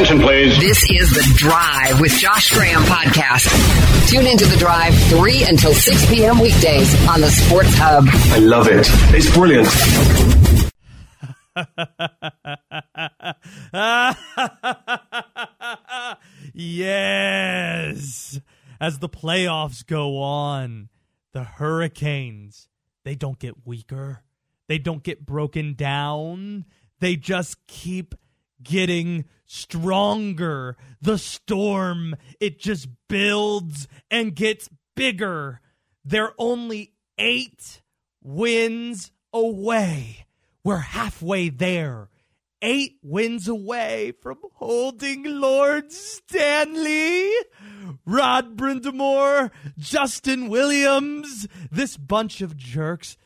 attention, please. This is The Drive with Josh Graham podcast. Tune into The Drive 3 until 6 p.m. weekdays on the Sports Hub. I love it. It's brilliant. yes. As the playoffs go on, the Hurricanes, they don't get weaker. They don't get broken down. They just keep getting stronger. The storm, it just builds and gets bigger. They're only eight wins away. We're halfway there. Eight wins away from holding Lord Stanley. Rod Brind'Amour, Justin Williams, this bunch of jerks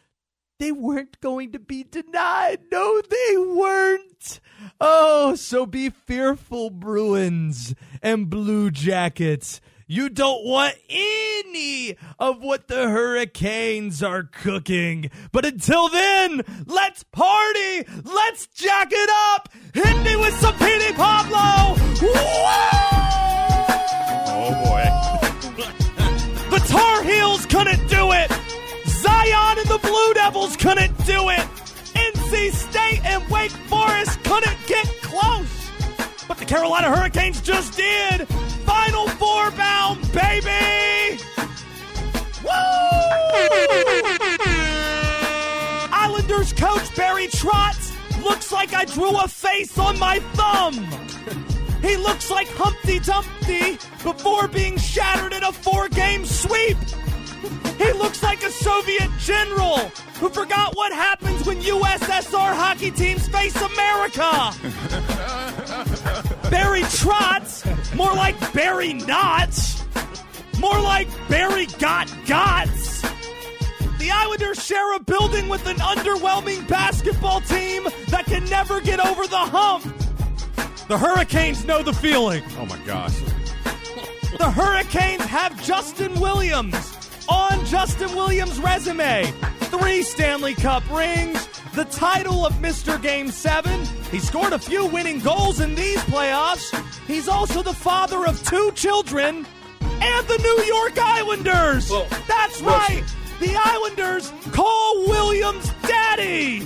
they weren't going to be denied. No, they weren't. Oh, so be fearful, Bruins and Blue Jackets. You don't want any of what the Hurricanes are cooking. But until then, let's party. Let's jack it up. Hit me with some Petey Pablo. Whoa! Oh boy. The Tar Heels couldn't do it. Zion and the Blue Devils couldn't do it. NC State and Wake Forest couldn't get close. But the Carolina Hurricanes just did. Final four bound, baby. Woo! Islanders coach Barry Trotz looks like I drew a face on my thumb. He looks like Humpty Dumpty before being shattered in a four game sweep. He looks like a Soviet general who forgot what happens when USSR hockey teams face America. Barry Trotz, more like Barry Knots, more like Barry Got Gots. The Islanders share a building with an underwhelming basketball team that can never get over the hump. The Hurricanes know the feeling. Oh my gosh. The Hurricanes have Justin Williams on Justin Williams' resume. Three Stanley Cup rings, the title of Mr. Game 7. He scored a few winning goals in these playoffs. He's also the father of two children and the New York Islanders. That's well, right. The Islanders call Williams daddy.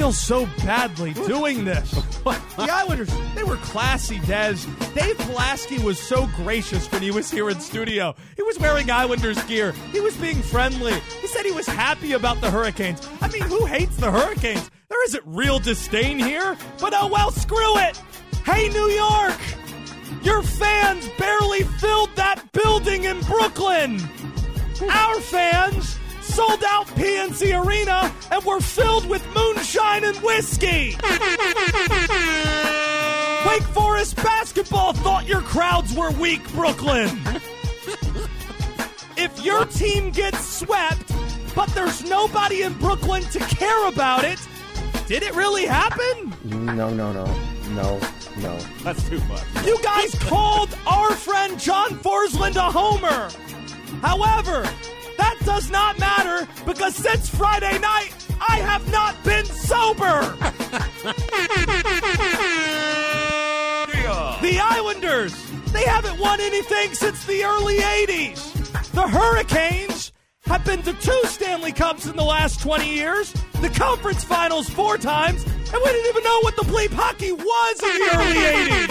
I feel so badly doing this. The Islanders, they were classy, Des. Dave Pulaski was so gracious when he was here in studio. He was wearing Islanders gear. He was being friendly. He said he was happy about the Hurricanes. I mean, who hates the Hurricanes? There isn't real disdain here, but oh well, screw it. Hey, New York! Your fans barely filled that building in Brooklyn. Our fans sold out PNC Arena and were filled with moonshine and whiskey. Wake Forest basketball thought your crowds were weak, Brooklyn. If your team gets swept, but there's nobody in Brooklyn to care about it, did it really happen? No, no, no, no, no. That's too much. You guys called our friend John Forslund a homer. However, that does not matter because since Friday night, I have not been sober. the Islanders, they haven't won anything since the early 80s. The Hurricanes have been to two Stanley Cups in the last 20 years, the conference finals four times, and we didn't even know what the bleep hockey was in the early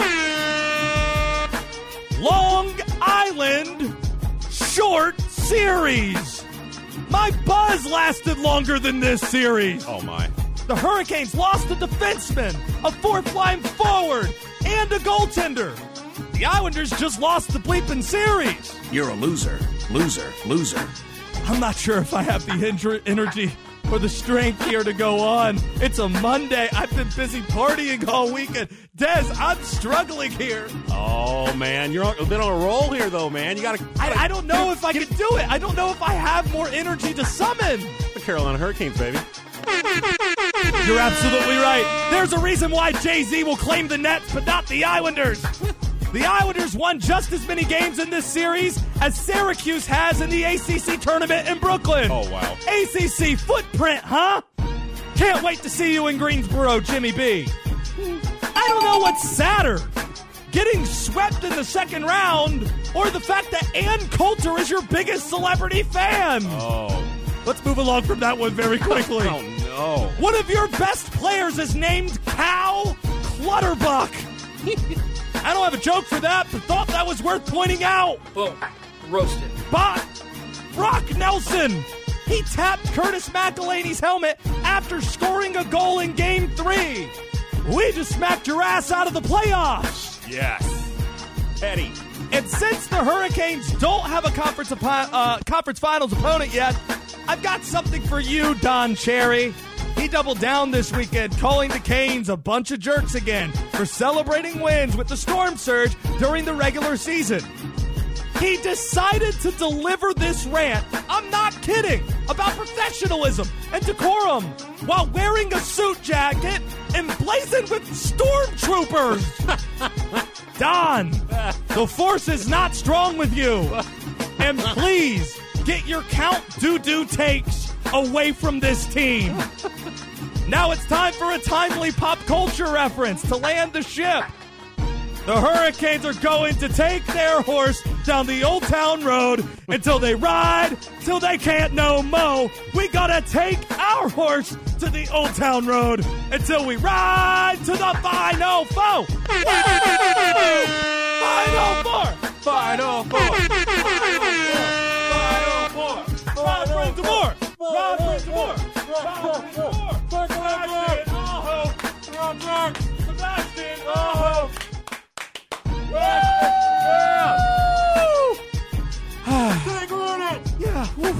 80s. Long Island short series. My buzz lasted longer than this series. Oh my. The Hurricanes lost a defenseman, a fourth line forward, and a goaltender. The Islanders just lost the bleeping series. You're a loser. Loser. Loser. I'm not sure if I have the energy or the strength here to go on. It's a Monday. I've been busy partying all weekend. Des, I'm struggling here. Oh man, you're on, a bit on a roll here though, man. You gotta. I, I don't know if I can do it. I don't know if I have more energy to summon. the Carolina Hurricanes, baby. You're absolutely right. There's a reason why Jay Z will claim the Nets, but not the Islanders. The Islanders won just as many games in this series as Syracuse has in the ACC tournament in Brooklyn. Oh wow. ACC footprint, huh? Can't wait to see you in Greensboro, Jimmy B. I don't know what's sadder? Getting swept in the second round or the fact that Ann Coulter is your biggest celebrity fan? Oh. Let's move along from that one very quickly. Oh, no. One of your best players is named Cal Clutterbuck. I don't have a joke for that, but thought that was worth pointing out. Boom. Roasted. But Brock Nelson, he tapped Curtis McElhinney's helmet after scoring a goal in game three. We just smacked your ass out of the playoffs. Yes. Petty. And since the Hurricanes don't have a conference oppo- uh, conference finals opponent yet, I've got something for you, Don Cherry. He doubled down this weekend, calling the Canes a bunch of jerks again for celebrating wins with the Storm Surge during the regular season. He decided to deliver this rant, I'm not kidding, about professionalism and decorum while wearing a suit jacket emblazoned with stormtroopers. Don, the force is not strong with you. And please get your Count Doo Doo takes away from this team. Now it's time for a timely pop culture reference to land the ship. The Hurricanes are going to take their horse down the Old Town Road until they ride till they can't no mo. We gotta take our horse to the Old Town Road until we ride to the final four. Final four. Final four. Final the more. Rod brings the more. Rod brings the more. Sebastian Aho. Sebastian Aho. Yeah. woo.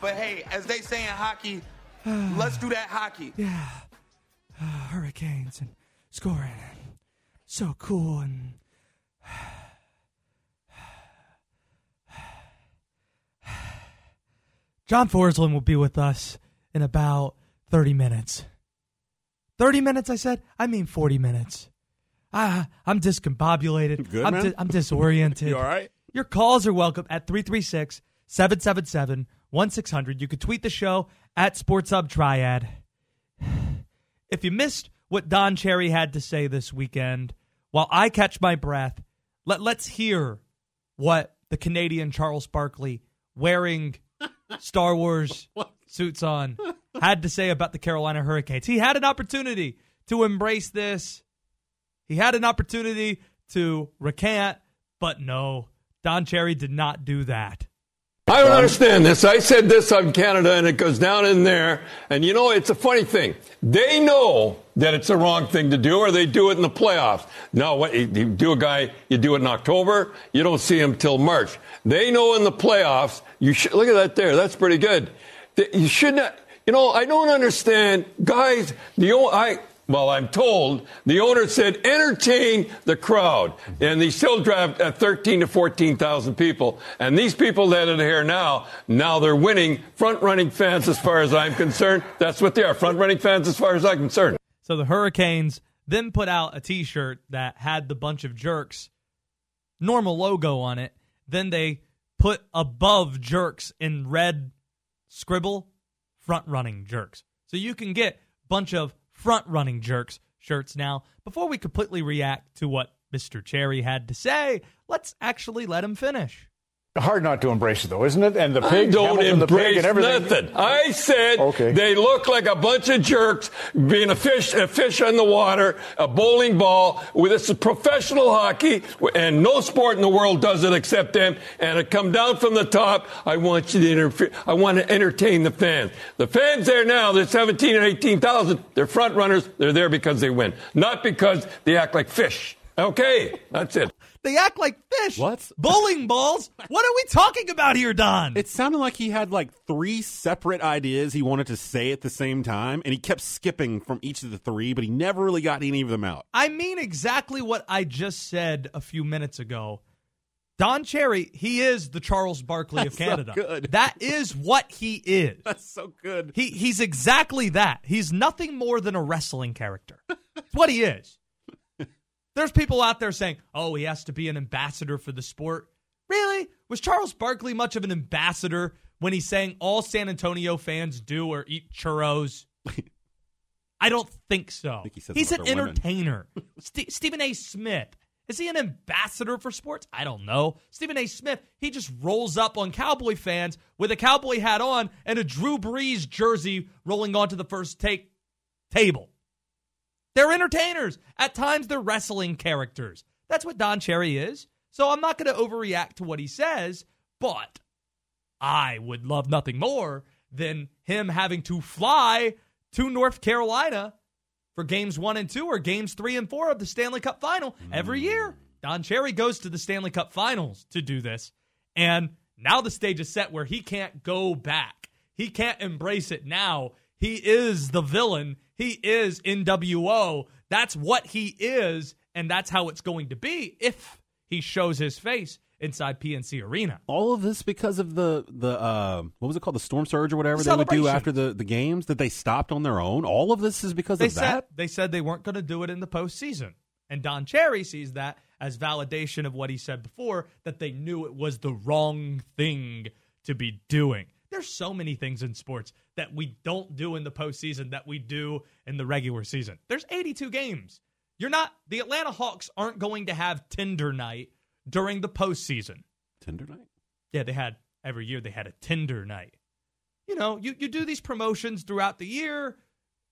But hey, as they say in hockey, let's do that hockey. Yeah. Uh, hurricanes and scoring. So cool and. John Forslund will be with us in about 30 minutes. 30 minutes, I said? I mean 40 minutes. Ah, I'm discombobulated. Good, I'm, man? di- I'm disoriented. You all right? Your calls are welcome at 336 777 1600. You could tweet the show at Sports Hub Triad. If you missed what Don Cherry had to say this weekend, while I catch my breath, let, let's hear what the Canadian Charles Barkley, wearing Star Wars suits on, had to say about the Carolina Hurricanes. He had an opportunity to embrace this. He had an opportunity to recant, but no, Don Cherry did not do that. I don't understand this. I said this on Canada, and it goes down in there. And you know, it's a funny thing. They know that it's the wrong thing to do, or they do it in the playoffs. Now, what you do a guy, you do it in October, you don't see him till March. They know in the playoffs. You should look at that there. That's pretty good. You should not. You know, I don't understand, guys. The o- I. Well, I'm told the owner said entertain the crowd, and they still draft at uh, 13 to 14,000 people. And these people that are here now, now they're winning front-running fans as far as I'm concerned. That's what they are, front-running fans as far as I'm concerned. So the Hurricanes then put out a t shirt that had the bunch of jerks normal logo on it. Then they put above jerks in red scribble front running jerks. So you can get bunch of front running jerks shirts now. Before we completely react to what Mr. Cherry had to say, let's actually let him finish. Hard not to embrace it, though, isn't it? And the I pig, don't Hamilton the pig, embrace and nothing. I said Okay. they look like a bunch of jerks being a fish, a fish in the water, a bowling ball. With this is professional hockey, and no sport in the world does it except them. And it come down from the top. I want you to interfere. I want to entertain the fans. The fans there now, they're 17 and 18,000. They're front runners. They're there because they win, not because they act like fish. Okay, that's it. They act like fish. What? Bowling balls? What are we talking about here, Don? It sounded like he had like three separate ideas he wanted to say at the same time, and he kept skipping from each of the three, but he never really got any of them out. I mean exactly what I just said a few minutes ago. Don Cherry, he is the Charles Barkley of That's so Canada. good. That is what he is. That's so good. He he's exactly that. He's nothing more than a wrestling character. That's what he is. There's people out there saying, "Oh, he has to be an ambassador for the sport." Really? Was Charles Barkley much of an ambassador when he's saying all San Antonio fans do or eat churros? I don't think so. think he he's an entertainer. St- Stephen A. Smith. Is he an ambassador for sports? I don't know. Stephen A. Smith, he just rolls up on Cowboy fans with a Cowboy hat on and a Drew Brees jersey rolling onto the first take table. They're entertainers. At times, they're wrestling characters. That's what Don Cherry is. So I'm not going to overreact to what he says, but I would love nothing more than him having to fly to North Carolina for games one and two or games three and four of the Stanley Cup final every mm. year. Don Cherry goes to the Stanley Cup finals to do this. And now the stage is set where he can't go back. He can't embrace it now. He is the villain. He is NWO. That's what he is. And that's how it's going to be if he shows his face inside PNC Arena. All of this because of the the uh, what was it called the storm surge or whatever they would do after the, the games that they stopped on their own. All of this is because they of said that. they said they weren't going to do it in the postseason, and Don Cherry sees that as validation of what he said before that they knew it was the wrong thing to be doing. There's so many things in sports that we don't do in the postseason that we do in the regular season. There's 82 games. You're not the Atlanta Hawks aren't going to have Tinder night during the postseason. Tinder night. Yeah, they had every year they had a Tinder night. You know, you, you do these promotions throughout the year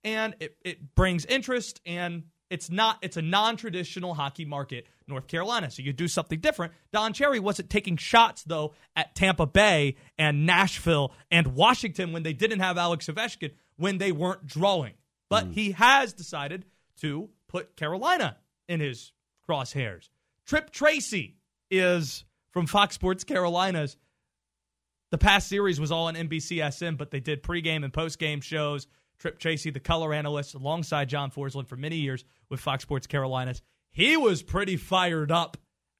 and it, it brings interest and it's not it's a non-traditional hockey market, North Carolina. So you do something different. Don Cherry wasn't taking shots though at Tampa Bay and Nashville and Washington when they didn't have Alex Ovechkin when they weren't drawing. But mm. he has decided to put Carolina in his crosshairs. Tripp Tracy is from Fox Sports Carolinas. The past series was all on NBCSN, but they did pregame and postgame shows. Tripp Tracy, the color analyst, alongside John Forslund for many years with Fox Sports Carolinas. He was pretty fired up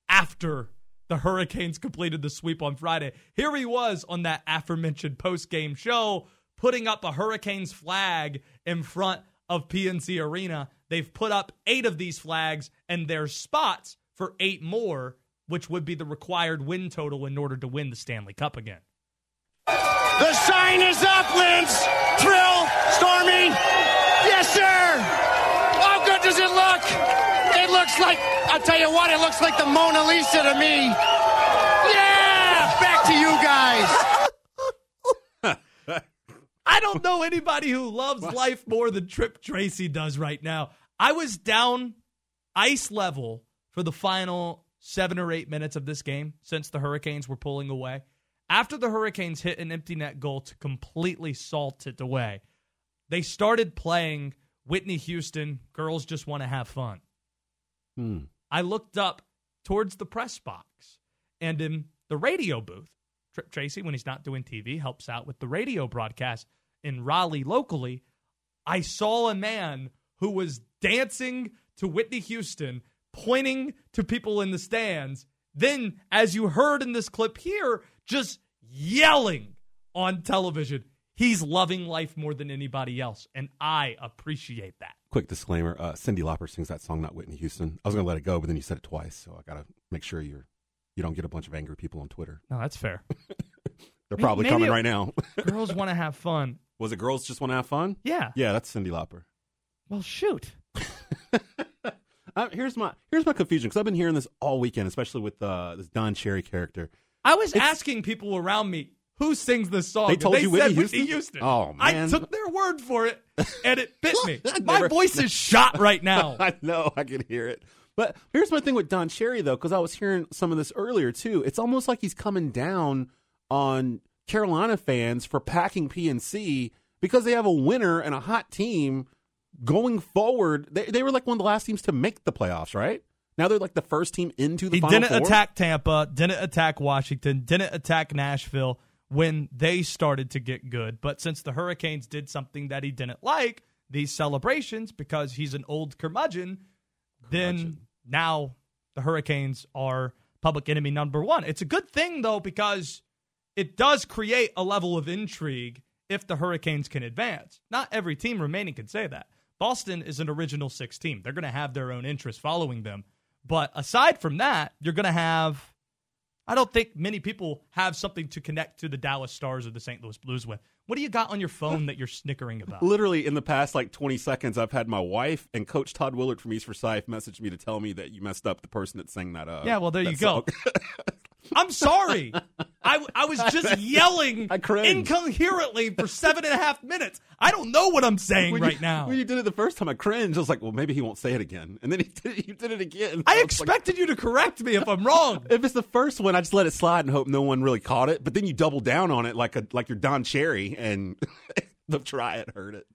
after the Hurricanes completed the sweep on Friday. Here he was on that aforementioned postgame show, putting up a Hurricanes flag in front of PNC Arena. They've put up eight of these flags, and there's spots for eight more, which would be the required win total in order to win the Stanley Cup again. The sign is up, Linz. Thrill, Stormy. Yes, sir. How good does it look? It looks like, I'll tell you what, it looks like the Mona Lisa to me. Yeah! Back to you guys. I don't know anybody who loves life more than Tripp Tracy does right now. I was down ice level for the final seven or eight minutes of this game since the Hurricanes were pulling away. After the Hurricanes hit an empty net goal to completely salt it away, they started playing Whitney Houston, Girls Just Want to Have Fun. Hmm. I looked up towards the press box, and in the radio booth, Tripp Tracy, when he's not doing TV, helps out with the radio broadcast in Raleigh locally. I saw a man who was dancing to Whitney Houston, pointing to people in the stands. Then, as you heard in this clip here, just yelling on television. He's loving life more than anybody else, and I appreciate that. Quick disclaimer: uh, Cyndi Lauper sings that song, not Whitney Houston. I was going to let it go, but then you said it twice, so I got to make sure you're you don't get a bunch of angry people on Twitter. No, that's fair. They're probably Maybe coming right now. Girls want to have fun. was it girls just want to have fun? Yeah. Yeah, that's Cyndi Lauper. Well, shoot. Uh, here's my here's my confusion because I've been hearing this all weekend, especially with uh, this Don Cherry character. I was asking people around me who sings this song. They told you said Whitney Whitney Houston? Houston. Oh, I took their word for it, and it bit me. My never- voice is shot right now. I know, I can hear it. But here's my thing with Don Cherry, though, because I was hearing some of this earlier, too. It's almost like he's coming down on Carolina fans for packing PNC because they have a winner and a hot team going forward. They, they were like one of the last teams to make the playoffs, right? Now they're like the first team into the He didn't Four. attack Tampa, didn't attack Washington, didn't attack Nashville when they started to get good. But since the Hurricanes did something that he didn't like, these celebrations, because he's an old curmudgeon, then now the Hurricanes are public enemy number one. It's a good thing, though, because it does create a level of intrigue if the Hurricanes can advance. Not every team remaining can say that. Boston is an original six team. They're going to have their own interests following them. But aside from that, you're going to have I don't think many people have something to connect to the Dallas Stars or the St. Louis Blues with. What do you got on your phone that you're snickering about? Literally in the past like 20 seconds, I've had my wife and Coach Todd Willard from East Forsyth message me to tell me that you messed up the person that sang that. up. Yeah, well, there you go. I'm sorry. I, I was just yelling I cringed. incoherently for seven and a half minutes. I don't know what I'm saying When right you, now. When you did it the first time, I cringed. I was like, well, maybe he won't say it again. And then he did, you did it again. I like, expected you to correct me if I'm wrong. if it's the first one, I just let it slide and hope no one really caught it. But then you double down on it like a like you're Don Cherry, and the try it heard it.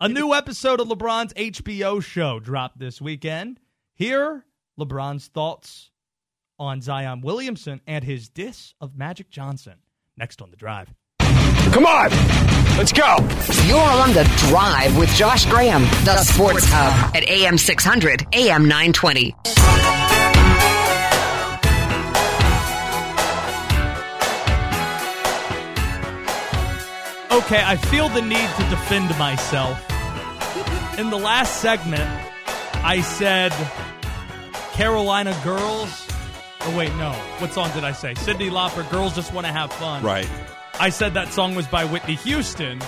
A new episode of LeBron's HBO show dropped this weekend. Here, LeBron's thoughts on Zion Williamson and his diss of Magic Johnson. Next on the drive. Come on, let's go. You're on the drive with Josh Graham, the Sports Hub at AM 600, AM 920. Okay, I feel the need to defend myself. In the last segment, I said Carolina girls. Oh, wait, no. What song did I say? Sydney Lauper, Girls Just Want to Have Fun. Right. I said that song was by Whitney Houston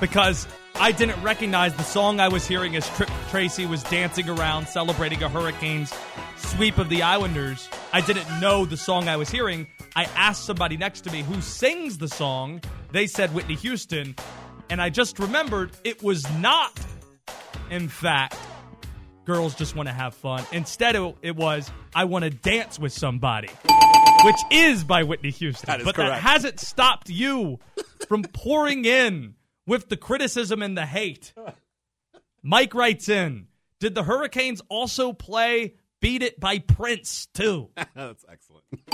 because I didn't recognize the song I was hearing as Tripp Tracy was dancing around celebrating a Hurricanes sweep of the Islanders. I didn't know the song I was hearing. I asked somebody next to me who sings the song. They said Whitney Houston. And I just remembered it was not, in fact, Girls Just Want to Have Fun. Instead, it, it was I Want to Dance with Somebody, which is by Whitney Houston. That is but that hasn't stopped you from pouring in with the criticism and the hate. Mike writes in Did the Hurricanes also play Beat It by Prince, too? That's excellent.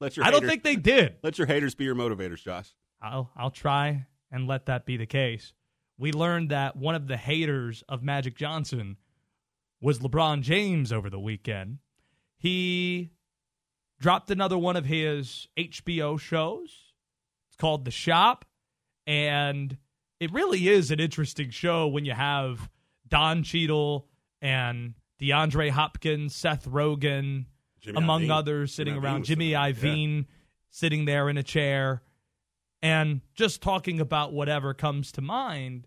let your I don't haters- think they did. let your haters be your motivators, Josh. I'll I'll try and let that be the case. We learned that one of the haters of Magic Johnson was LeBron James over the weekend. He dropped another one of his HBO shows. It's called The Shop, and it really is an interesting show when you have Don Cheadle and DeAndre Hopkins, Seth Rogen, Jimmy among Iovine. others, sitting Jimmy around. Jimmy sitting yeah. Iovine sitting there in a chair and just talking about whatever comes to mind.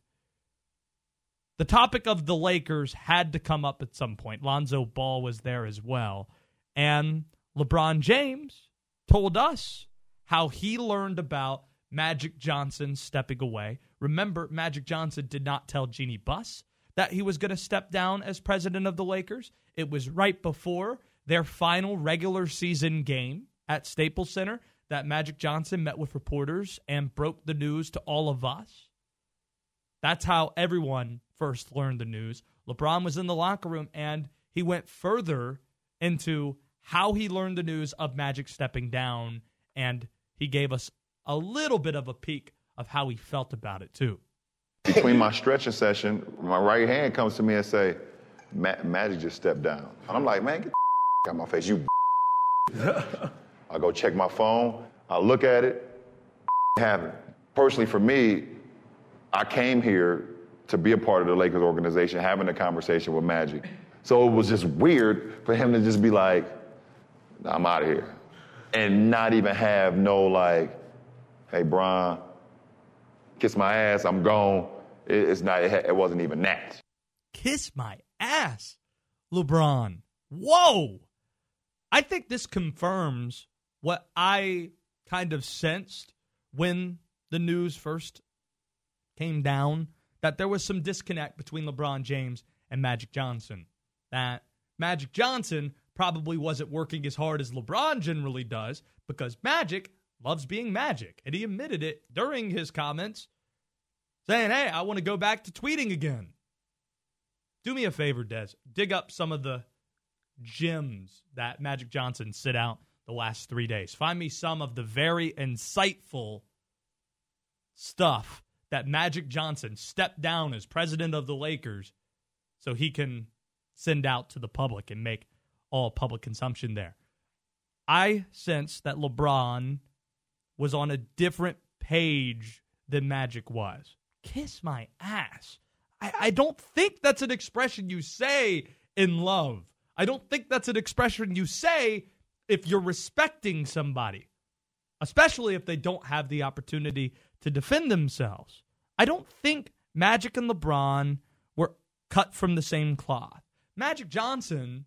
The topic of the Lakers had to come up at some point. Lonzo Ball was there as well. And LeBron James told us how he learned about Magic Johnson stepping away. Remember, Magic Johnson did not tell Jeanie Buss that he was going to step down as president of the Lakers. It was right before their final regular season game at Staples Center that Magic Johnson met with reporters and broke the news to all of us. That's how everyone first learned the news. LeBron was in the locker room and he went further into how he learned the news of Magic stepping down and he gave us a little bit of a peek of how he felt about it too. Between my stretching session, my right hand comes to me and say, "Ma- Magic just stepped down. And I'm like, man, get the out my face, you. I go check my phone. I look at it. Happened. Personally, for me, I came here to be a part of the Lakers organization, having a conversation with Magic. So it was just weird for him to just be like, I'm out of here. And not even have no like, hey, Brian, kiss my ass, I'm gone. It, it's not, it wasn't even that. Kiss my ass, LeBron. Whoa. I think this confirms what I kind of sensed when the news first came down that there was some disconnect between LeBron James and Magic Johnson. That Magic Johnson probably wasn't working as hard as LeBron generally does because Magic loves being Magic. And he admitted it during his comments, saying, Hey, I want to go back to tweeting again. Do me a favor, Des. Dig up some of the gems that Magic Johnson sit out the last three days. Find me some of the very insightful stuff that Magic Johnson stepped down as president of the Lakers so he can send out to the public and make all public consumption there. I sense that LeBron was on a different page than Magic was. Kiss my ass. I, I don't think that's an expression you say in love. I don't think that's an expression you say if you're respecting somebody, especially if they don't have the opportunity to defend themselves. I don't think Magic and LeBron were cut from the same cloth. Magic Johnson,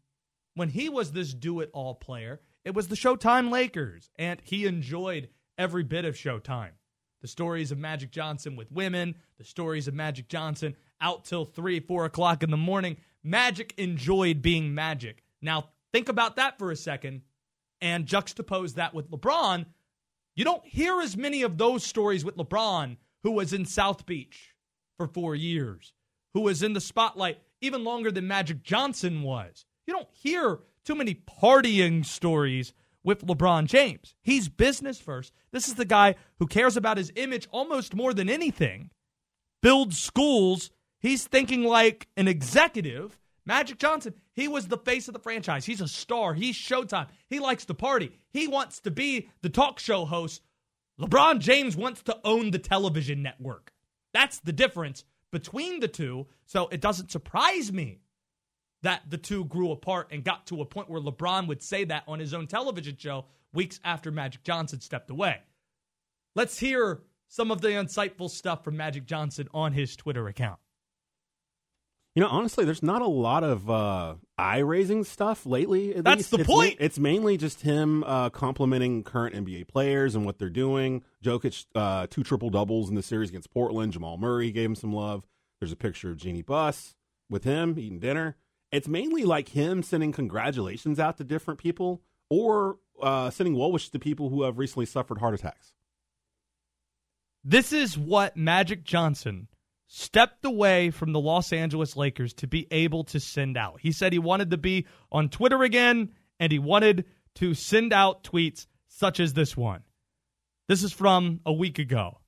when he was this do it all player, it was the Showtime Lakers, and he enjoyed every bit of Showtime. The stories of Magic Johnson with women, the stories of Magic Johnson out till three, four o'clock in the morning. Magic enjoyed being Magic. Now, think about that for a second and juxtapose that with LeBron. You don't hear as many of those stories with LeBron, who was in South Beach for four years, who was in the spotlight even longer than Magic Johnson was. You don't hear too many partying stories with LeBron James. He's business first. This is the guy who cares about his image almost more than anything. Builds schools. He's thinking like an executive. Magic Johnson, he was the face of the franchise. He's a star. He's Showtime. He likes to party. He wants to be the talk show host. LeBron James wants to own the television network. That's the difference between the two. So it doesn't surprise me that the two grew apart and got to a point where LeBron would say that on his own television show weeks after Magic Johnson stepped away. Let's hear some of the insightful stuff from Magic Johnson on his Twitter account. You know, honestly, there's not a lot of uh, eye raising stuff lately. at That's least. the it's point. it's mainly just him uh, complimenting current NBA players and what they're doing. Jokic, uh, two triple doubles in the series against Portland. Jamal Murray gave him some love. There's a picture of Jeanie Buss with him eating dinner. It's mainly like him sending congratulations out to different people or uh, sending well wishes to people who have recently suffered heart attacks. This is what Magic Johnson stepped away from the Los Angeles Lakers to be able to send out. He said he wanted to be on Twitter again and he wanted to send out tweets such as this one. This is from a week ago.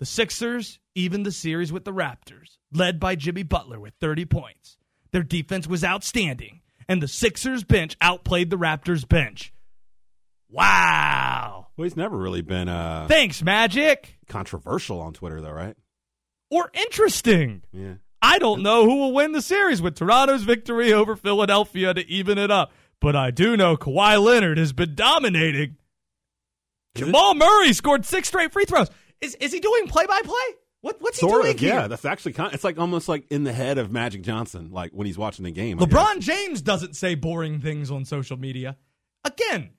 The Sixers even the series with the Raptors, led by Jimmy Butler with 30 points. Their defense was outstanding, and the Sixers bench outplayed the Raptors bench. Wow. Well, he's never really been uh, Thanks, Magic. controversial on Twitter, though, right? Or interesting. Yeah. I don't know who will win the series with Toronto's victory over Philadelphia to even it up, but I do know Kawhi Leonard has been dominating. Jamal Murray scored six straight free throws. Is is he doing play by play? What what's he doing of, yeah. here? That's actually kind. Of, It's like almost like in the head of Magic Johnson, like when he's watching the game. LeBron James doesn't say boring things on social media. Again,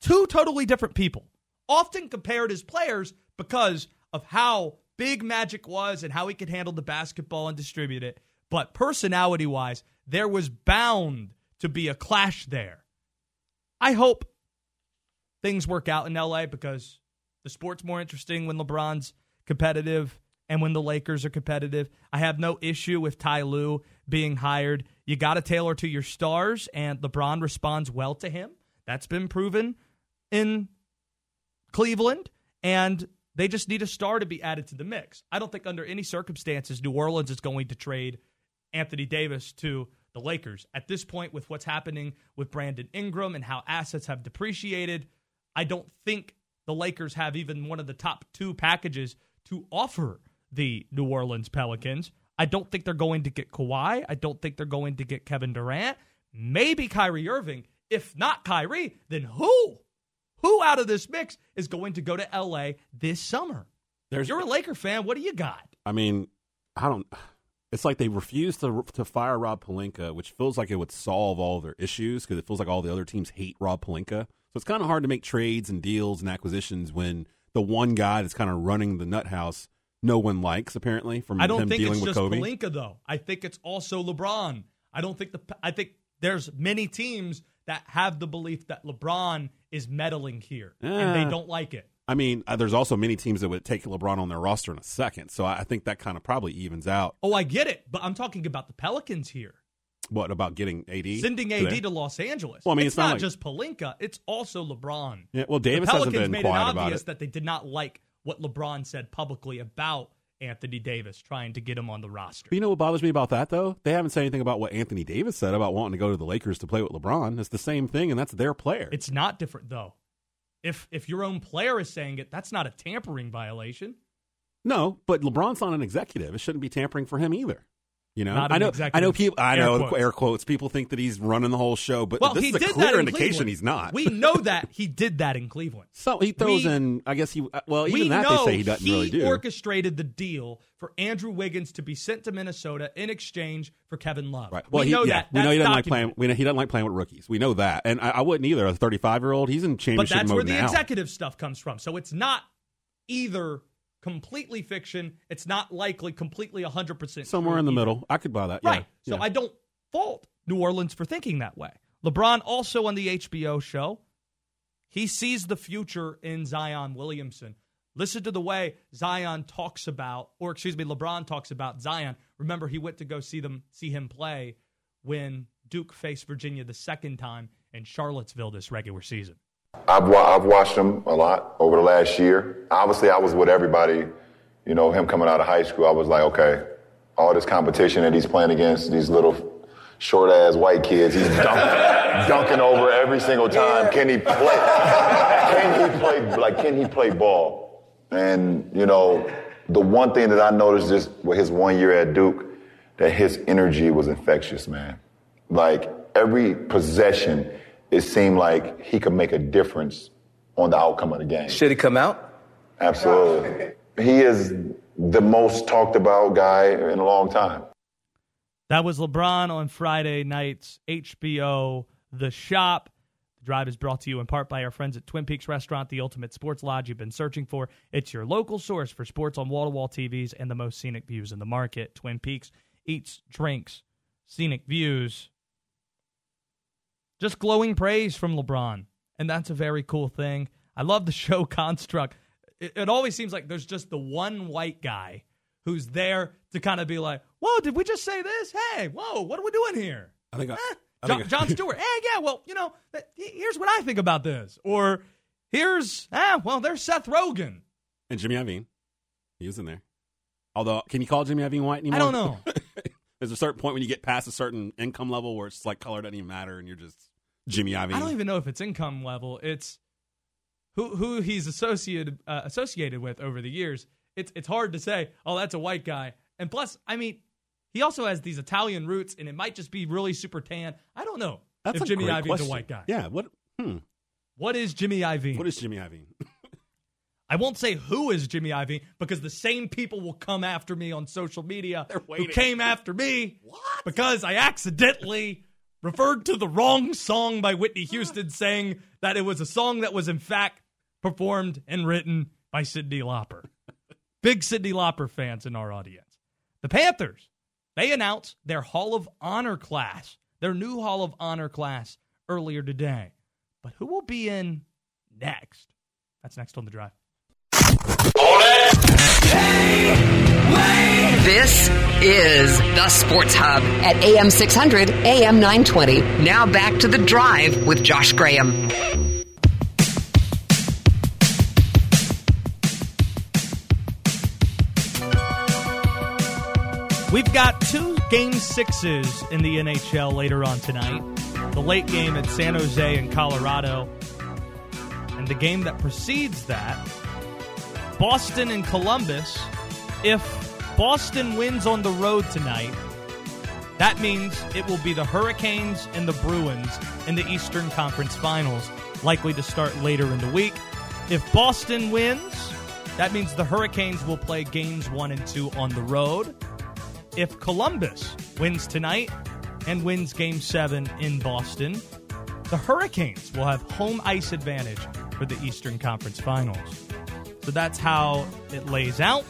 two totally different people, often compared as players because of how big Magic was and how he could handle the basketball and distribute it. But personality wise, there was bound to be a clash there. I hope things work out in LA because the sport's more interesting when LeBron's competitive and when the Lakers are competitive. I have no issue with Ty Lue being hired. You got to tailor to your stars, and LeBron responds well to him. That's been proven in Cleveland, and they just need a star to be added to the mix. I don't think under any circumstances New Orleans is going to trade Anthony Davis to the Lakers. At this point, with what's happening with Brandon Ingram and how assets have depreciated, I don't think the Lakers have even one of the top two packages to offer the New Orleans Pelicans. I don't think they're going to get Kawhi. I don't think they're going to get Kevin Durant. Maybe Kyrie Irving. If not Kyrie, then who? Who out of this mix is going to go to LA this summer? There's- You're a Laker fan. What do you got? I mean, I don't. It's like they refuse to to fire Rob Pelinka, which feels like it would solve all their issues because it feels like all the other teams hate Rob Pelinka. So it's kind of hard to make trades and deals and acquisitions when the one guy that's kind of running the nut house no one likes apparently from I don't think it's just Kobe. Pelinka though. I think it's also LeBron. I don't think the I think there's many teams that have the belief that LeBron is meddling here and Eh. they don't like it. I mean, uh, there's also many teams that would take LeBron on their roster in a second. So I think that kind of probably evens out. Oh, I get it, but I'm talking about the Pelicans here. What about getting AD? Sending AD today? to Los Angeles. Well, I mean, it's, it's not like- just Pelinka, it's also LeBron. Yeah, well, Davis the hasn't Pelicans been made quiet it about obvious it. that they did not like what LeBron said publicly about Anthony Davis trying to get him on the roster. You know what bothers me about that though? They haven't said anything about what Anthony Davis said about wanting to go to the Lakers to play with LeBron. It's the same thing, and that's their player. It's not different though. If if your own player is saying it, that's not a tampering violation. no, but LeBron's not an executive. It shouldn't be tampering for him either. You know, Not I know. I know people. I Air know quotes. air quotes. People think that he's running the whole show, but Well, this he is a did clear in indication Cleveland. he's not. We know that he did that in Cleveland. so he throws we- in. I guess he. Uh, well, we that they say he doesn't really do. orchestrated the deal for Andrew Wiggins to be sent to Minnesota in exchange for Kevin Love. Right. Well, we he, know yeah, that. we know he doesn't like playing. We know he doesn't like playing with rookies. We know that, and I, I wouldn't either. A 35 year old, he's in championship But that's mode where the now. executive stuff comes from. So it's not either completely fiction. It's not likely completely 100% Somewhere in the either. middle, I could buy that. Right. Yeah. So yeah. I don't fault New Orleans for thinking that way. LeBron also on the HBO show, he sees the future in Zion Williamson. Listen to the way Zion talks about, or excuse me, LeBron talks about Zion. Remember, he went to go see them, see him play when Duke faced Virginia the second time in Charlottesville this regular season. I've, wa- I've watched him a lot over the last year. Obviously, I was with everybody. You know, him coming out of high school, I was like, okay, all this competition that he's playing against these little short ass white kids, he's dunk, dunking over every single time. Can he play? Can he play? Like, can he play ball? And you know, the one thing that I noticed just with his one year at Duke, that his energy was infectious, man. Like every possession, it seemed like he could make a difference on the outcome of the game. Should he come out? Absolutely. He is the most talked about guy in a long time. That was LeBron on Friday night's HBO The Shop. The drive is brought to you in part by our friends at Twin Peaks Restaurant, the ultimate sports lodge you've been searching for. It's your local source for sports on wall to wall TVs and the most scenic views in the market. Twin Peaks eats, drinks, scenic views. Just glowing praise from LeBron. And that's a very cool thing. I love the show construct. It, it always seems like there's just the one white guy who's there to kind of be like, whoa, did we just say this? Hey, whoa, what are we doing here? I think I, Eh, I John, think I- John Stewart. Hey, yeah, well, you know, here's what I think about this. Or here's, ah, well, there's Seth Rogen. and Jimmy Iovine, he was in there. Although, can you call Jimmy Iovine white anymore? I don't know. There's a certain point when you get past a certain income level where it's like color doesn't even matter, and you're just Jimmy Iovine. I don't even know if it's income level. It's who who he's associated uh, associated with over the years. It's it's hard to say. Oh, that's a white guy. And plus, I mean, he also has these Italian roots, and it might just be really super tan. I don't know That's if Jimmy Iovine's question. a white guy. Yeah. What? Hmm. What is Jimmy Iovine? What is Jimmy Iovine? I won't say who is Jimmy Iovine because the same people will come after me on social media who came after me what? because I accidentally referred to the wrong song by Whitney Houston, saying that it was a song that was in fact performed and written by Sidney Lauper. Big Sidney Lauper fans in our audience. The Panthers, they announced their Hall of Honor class, their new Hall of Honor class earlier today. But who will be in next? That's next on the drive. This is the Sports Hub at AM 600, AM 920. Now back to the drive with Josh Graham. We've got two game sixes in the NHL later on tonight. The late game at San Jose and Colorado. And the game that precedes that, Boston and Columbus. If Boston wins on the road tonight, that means it will be the Hurricanes and the Bruins in the Eastern Conference Finals, likely to start later in the week. If Boston wins, that means the Hurricanes will play games one and two on the road. If Columbus wins tonight and wins game seven in Boston, the Hurricanes will have home ice advantage for the Eastern Conference Finals. So that's how it lays out.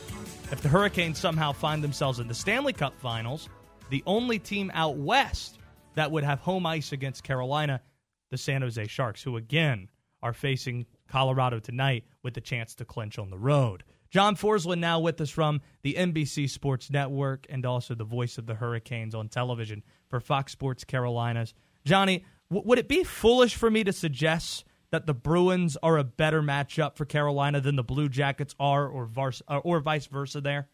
If the Hurricanes somehow find themselves in the Stanley Cup Finals, the only team out west that would have home ice against Carolina, the San Jose Sharks, who again are facing Colorado tonight with the chance to clinch on the road. John Forslund now with us from the NBC Sports Network and also the voice of the Hurricanes on television for Fox Sports Carolinas. Johnny, w- would it be foolish for me to suggest that the Bruins are a better matchup for Carolina than the Blue Jackets are, or, vars- or, vice versa? There.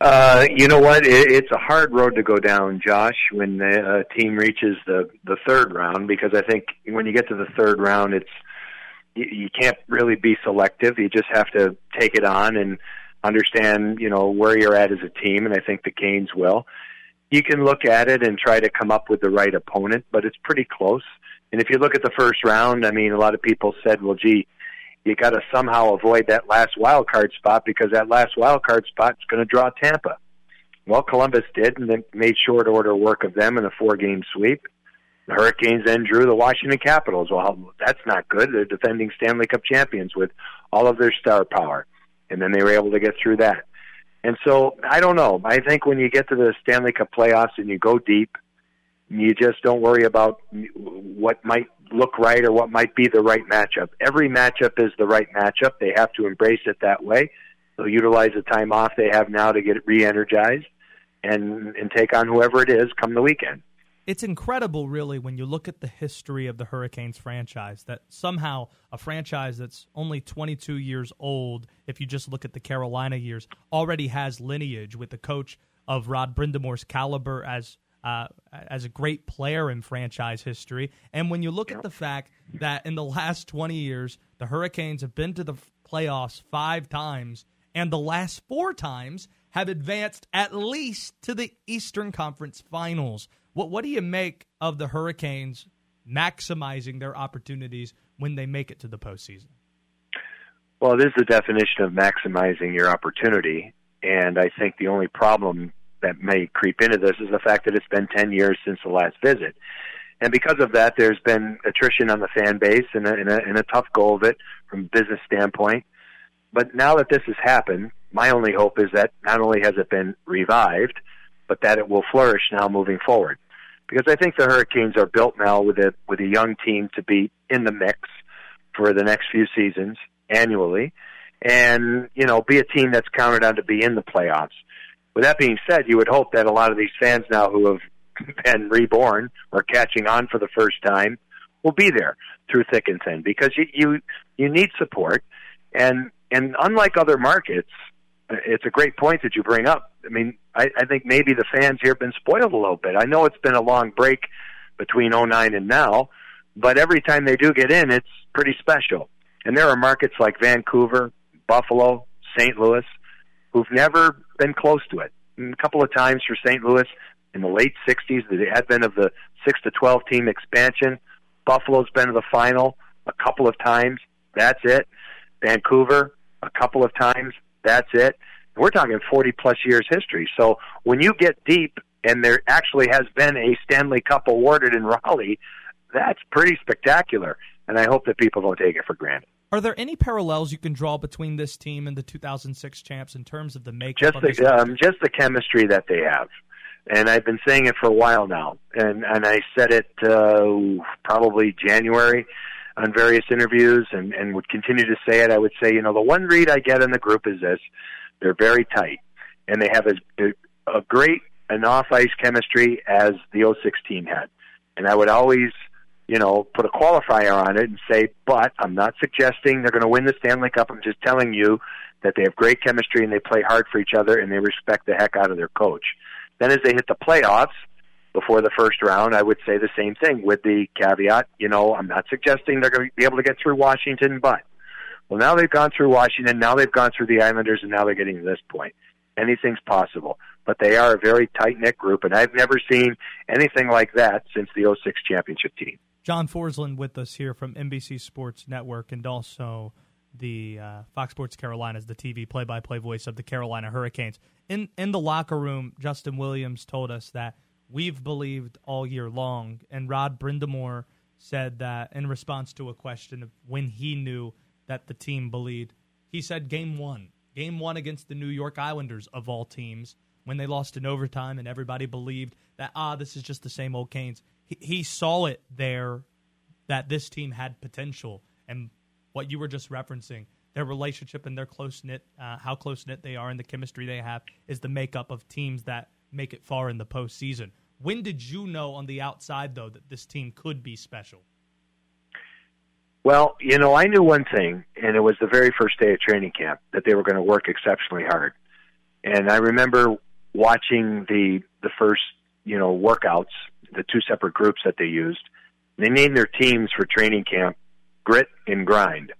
Uh, you know what? It, it's a hard road to go down, Josh, when the uh, team reaches the the third round because I think when you get to the third round, it's you, you can't really be selective. You just have to take it on and understand, you know, where you're at as a team, and I think the Canes will. You can look at it and try to come up with the right opponent, but it's pretty close. And if you look at the first round, I mean, a lot of people said, well, gee, you got to somehow avoid that last wild card spot because that last wild card spot is going to draw Tampa. Well, Columbus did, and then made short order work of them in a four game sweep. The Hurricanes then drew the Washington Capitals. Well, that's not good. They're defending Stanley Cup champions with all of their star power. And then they were able to get through that. And so, I don't know. I think when you get to the Stanley Cup playoffs and you go deep, you just don't worry about what might look right or what might be the right matchup. Every matchup is the right matchup. They have to embrace it that way. They'll utilize the time off they have now to get re-energized and and take on whoever it is come the weekend. It's incredible, really, when you look at the history of the Hurricanes franchise, that somehow a franchise that's only 22 years old, if you just look at the Carolina years, already has lineage with the coach of Rod Brind'Amour's caliber as uh, as a great player in franchise history. And when you look at the fact that in the last 20 years, the Hurricanes have been to the playoffs five times, and the last four times have advanced at least to the Eastern Conference Finals. What what do you make of the Hurricanes maximizing their opportunities when they make it to the postseason? Well, it is the definition of maximizing your opportunity, and I think the only problem that may creep into this is the fact that it's been 10 years since the last visit. And because of that, there's been attrition on the fan base and a, and a, and a tough go of it from a business standpoint. But now that this has happened, my only hope is that not only has it been revived, but that it will flourish now moving forward. Because I think the Hurricanes are built now with a with a young team to be in the mix for the next few seasons annually, and you know be a team that's counted on to be in the playoffs. With that being said, you would hope that a lot of these fans now who have been reborn or catching on for the first time will be there through thick and thin because you you, you need support and and unlike other markets, it's a great point that you bring up. I mean, I, I think maybe the fans here have been spoiled a little bit. I know it's been a long break between 09 and now, but every time they do get in, it's pretty special. And there are markets like Vancouver, Buffalo, St. Louis, who've never been close to it. And a couple of times for St. Louis in the late 60s, the advent of the 6 to 12 team expansion. Buffalo's been to the final a couple of times. That's it. Vancouver, a couple of times. That's it. We're talking 40 plus years history. So when you get deep and there actually has been a Stanley Cup awarded in Raleigh, that's pretty spectacular. And I hope that people don't take it for granted. Are there any parallels you can draw between this team and the 2006 champs in terms of the makeup? Just the um, just the chemistry that they have, and I've been saying it for a while now, and and I said it uh, probably January on various interviews and, and would continue to say it, I would say, you know, the one read I get in the group is this. They're very tight and they have a, a great an off ice chemistry as the 06 team had. And I would always, you know, put a qualifier on it and say, but I'm not suggesting they're going to win the Stanley Cup. I'm just telling you that they have great chemistry and they play hard for each other and they respect the heck out of their coach. Then as they hit the playoffs, before the first round, I would say the same thing with the caveat, you know, I'm not suggesting they're going to be able to get through Washington, but well, now they've gone through Washington, now they've gone through the Islanders, and now they're getting to this point. Anything's possible, but they are a very tight knit group, and I've never seen anything like that since the 06 championship team. John Forslund with us here from NBC Sports Network and also the uh, Fox Sports Carolinas, the TV play-by-play voice of the Carolina Hurricanes. In in the locker room, Justin Williams told us that we've believed all year long. And Rod Brind'Amour said that in response to a question of when he knew that the team believed, he said game one, game one against the New York Islanders of all teams, when they lost in overtime and everybody believed that ah, this is just the same old Canes. He, he saw it there that this team had potential, and what you were just referencing. Their relationship and their close knit, uh, how close knit they are, and the chemistry they have is the makeup of teams that make it far in the postseason. When did you know on the outside, though, that this team could be special? Well, you know, I knew one thing, and it was the very first day of training camp that they were going to work exceptionally hard. And I remember watching the the first, you know, workouts, the two separate groups that they used. They named their teams for training camp Grit and Grind.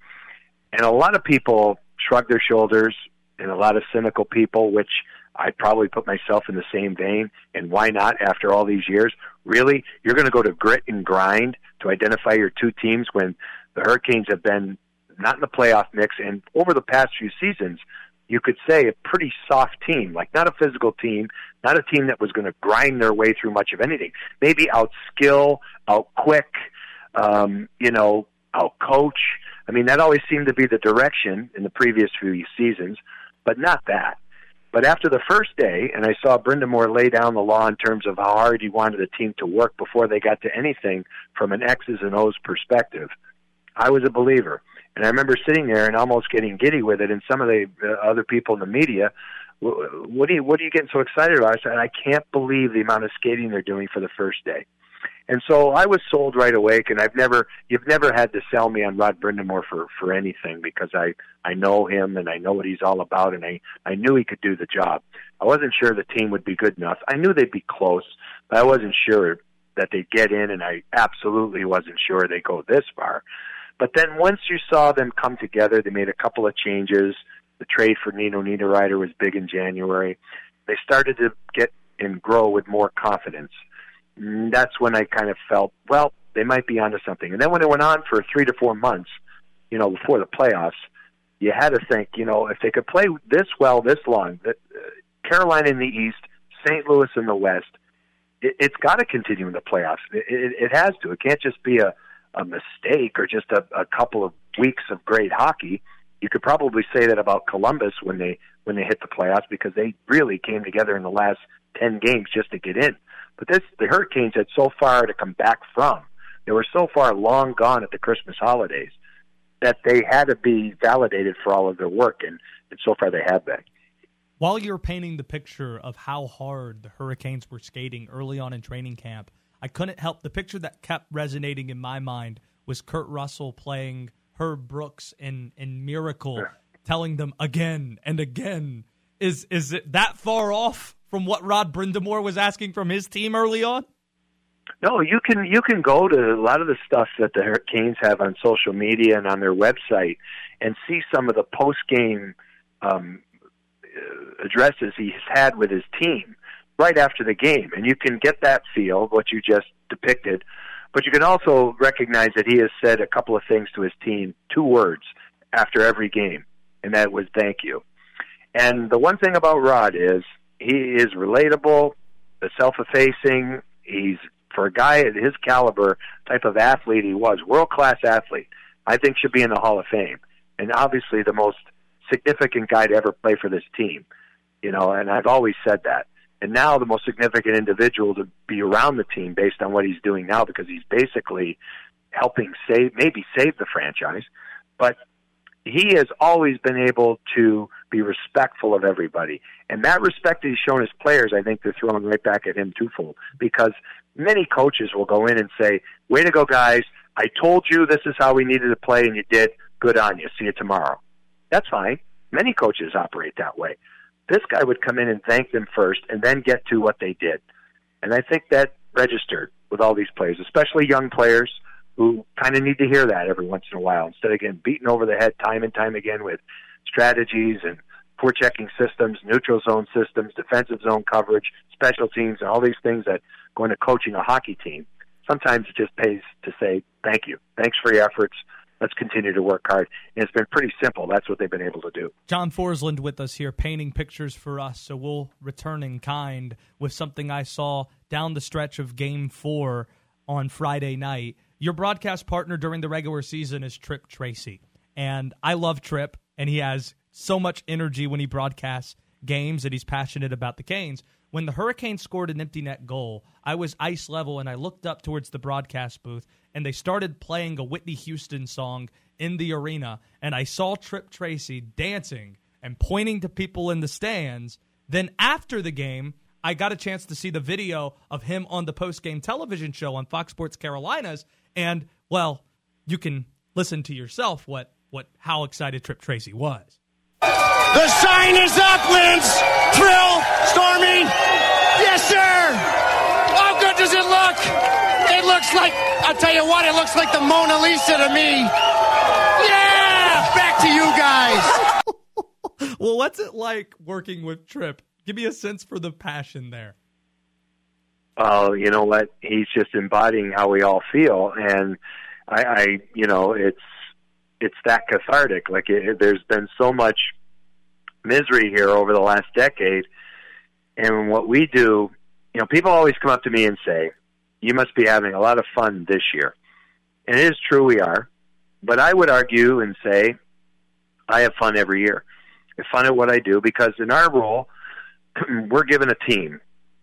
And a lot of people shrugged their shoulders and a lot of cynical people, which I'd probably put myself in the same vein. And why not after all these years? Really? You're going to go to grit and grind to identify your two teams when the Hurricanes have been not in the playoff mix and over the past few seasons, you could say a pretty soft team, like not a physical team, not a team that was going to grind their way through much of anything. Maybe out skill, out quick, um, you know, out coach. I mean, that always seemed to be the direction in the previous few seasons, but not that. But after the first day, and I saw Brind'Amour lay down the law in terms of how hard he wanted the team to work before they got to anything from an X's and O's perspective, I was a believer. And I remember sitting there and almost getting giddy with it. And some of the other people in the media, what are you what are you getting so excited about? I said, I can't believe the amount of skating they're doing for the first day. And so I was sold right away, and I've never, you've never had to sell me on Rod Brind'Amour for for anything because I I know him and I know what he's all about, and I I knew he could do the job. I wasn't sure the team would be good enough. I knew they'd be close, but I wasn't sure that they'd get in, and I absolutely wasn't sure they'd go this far. But then once you saw them come together, they made a couple of changes. The trade for Nino Niederreiter was big in January. They started to get and grow with more confidence. And that's when I kind of felt, well, they might be onto something. And then when it went on for three to four months, you know, before the playoffs, you had to think, you know, if they could play this well this long, that uh, Carolina in the East, St. Louis in the West, it, it's got to continue in the playoffs. It, it, it has to. It can't just be a a mistake or just a, a couple of weeks of great hockey. You could probably say that about Columbus when they when they hit the playoffs because they really came together in the last ten games just to get in. But this the Hurricanes had so far to come back from. They were so far long gone at the Christmas holidays that they had to be validated for all of their work, and, and so far they have been. While you're painting the picture of how hard the Hurricanes were skating early on in training camp, I couldn't help the picture that kept resonating in my mind was Kurt Russell playing Herb Brooks in in Miracle, yeah. telling them again and again. Is is it that far off from what Rod Brind'Amour was asking from his team early on? No, you can you can go to a lot of the stuff that the Hurricanes have on social media and on their website and see some of the post game um, addresses he's had with his team right after the game, and you can get that feel what you just depicted. But you can also recognize that he has said a couple of things to his team, two words after every game, and that was "thank you." And the one thing about Rod is he is relatable, self-effacing. He's for a guy at his caliber, type of athlete he was, world class athlete. I think should be in the Hall of Fame, and obviously the most significant guy to ever play for this team. You know, and I've always said that and now the most significant individual to be around the team based on what he's doing now because he's basically helping save maybe save the franchise. But he has always been able to be respectful of everybody. And that respect that he's shown his players i think they're throwing right back at him twofold because many coaches will go in and say way to go guys. I told you this is how we needed to play and you did. Good on you. See you tomorrow. That's fine. Many coaches operate that way this guy would come in and thank them first and then get to what they did. And I think that registered with all these players, especially young players who kind of need to hear that every once in a while instead of getting beaten over the head time and time again with strategies and forechecking systems, neutral zone systems, defensive zone coverage, special teams, and all these things that go into coaching a hockey team. Sometimes it just pays to say thank you. Thanks for your efforts let's continue to work hard. And it's been pretty simple. That's what they've been able to do. John Forslund with us here, painting pictures for us. So we'll return in kind with something I saw down the stretch of Game Four on Friday night. Your broadcast partner during the regular season is Tripp Tracy, and I love Tripp, and he has so much energy when he broadcasts games, and he's passionate about the Canes. When the Hurricanes scored an empty net goal, I was ice level and I looked up towards the broadcast booth and they started playing a Whitney Houston song in the arena. And I saw Tripp Tracy dancing and pointing to people in the stands. Then after the game, I got a chance to see the video of him on the post game television show on Fox Sports Carolinas. And, well, you can listen to yourself what, what how excited Tripp Tracy was. The sign is up, Linz. Trill, Stormy. Yes, sir. How good does it look? It looks like, I'll tell you what, it looks like the Mona Lisa to me. Yeah! Back to you guys. well, well, what's it like working with Tripp? Give me a sense for the passion there. Oh, you know what? He's just embodying how we all feel, and I, I you know, it's it's that cathartic. Like it, there's been so much misery here over the last decade, and what we do, you know, people always come up to me and say, "You must be having a lot of fun this year," and it is true we are. But I would argue and say, I have fun every year. I have fun at what I do because in our role, we're given a team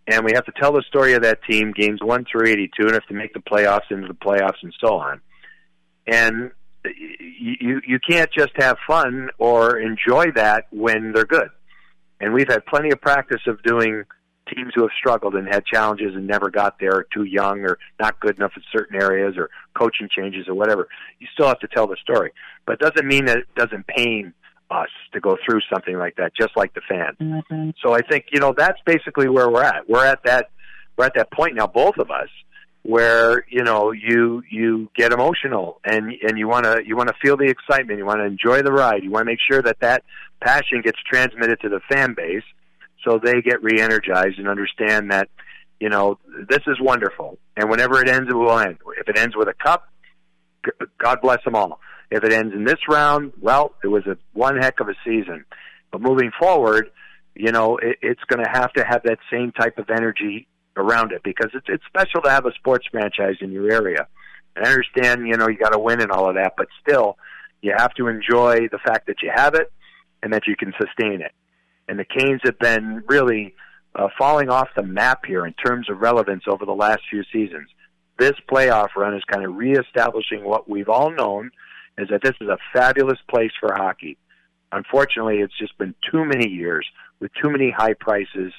and we have to tell the story of that team games 1 through 82 and have to make the playoffs into the playoffs and so on and you you can't just have fun or enjoy that when they're good and we've had plenty of practice of doing teams who have struggled and had challenges and never got there or too young or not good enough in certain areas or coaching changes or whatever you still have to tell the story but it doesn't mean that it doesn't pain us to go through something like that, just like the fans. Mm-hmm. So I think you know that's basically where we're at. We're at that we're at that point now, both of us, where you know you you get emotional and and you want to you want to feel the excitement, you want to enjoy the ride, you want to make sure that that passion gets transmitted to the fan base, so they get re-energized and understand that you know this is wonderful, and whenever it ends, it will end. If it ends with a cup, God bless them all if it ends in this round, well, it was a one heck of a season. But moving forward, you know, it, it's going to have to have that same type of energy around it because it's it's special to have a sports franchise in your area. And I understand, you know, you got to win and all of that, but still, you have to enjoy the fact that you have it and that you can sustain it. And the Canes have been really uh, falling off the map here in terms of relevance over the last few seasons. This playoff run is kind of reestablishing what we've all known is that this is a fabulous place for hockey. Unfortunately, it's just been too many years with too many high prices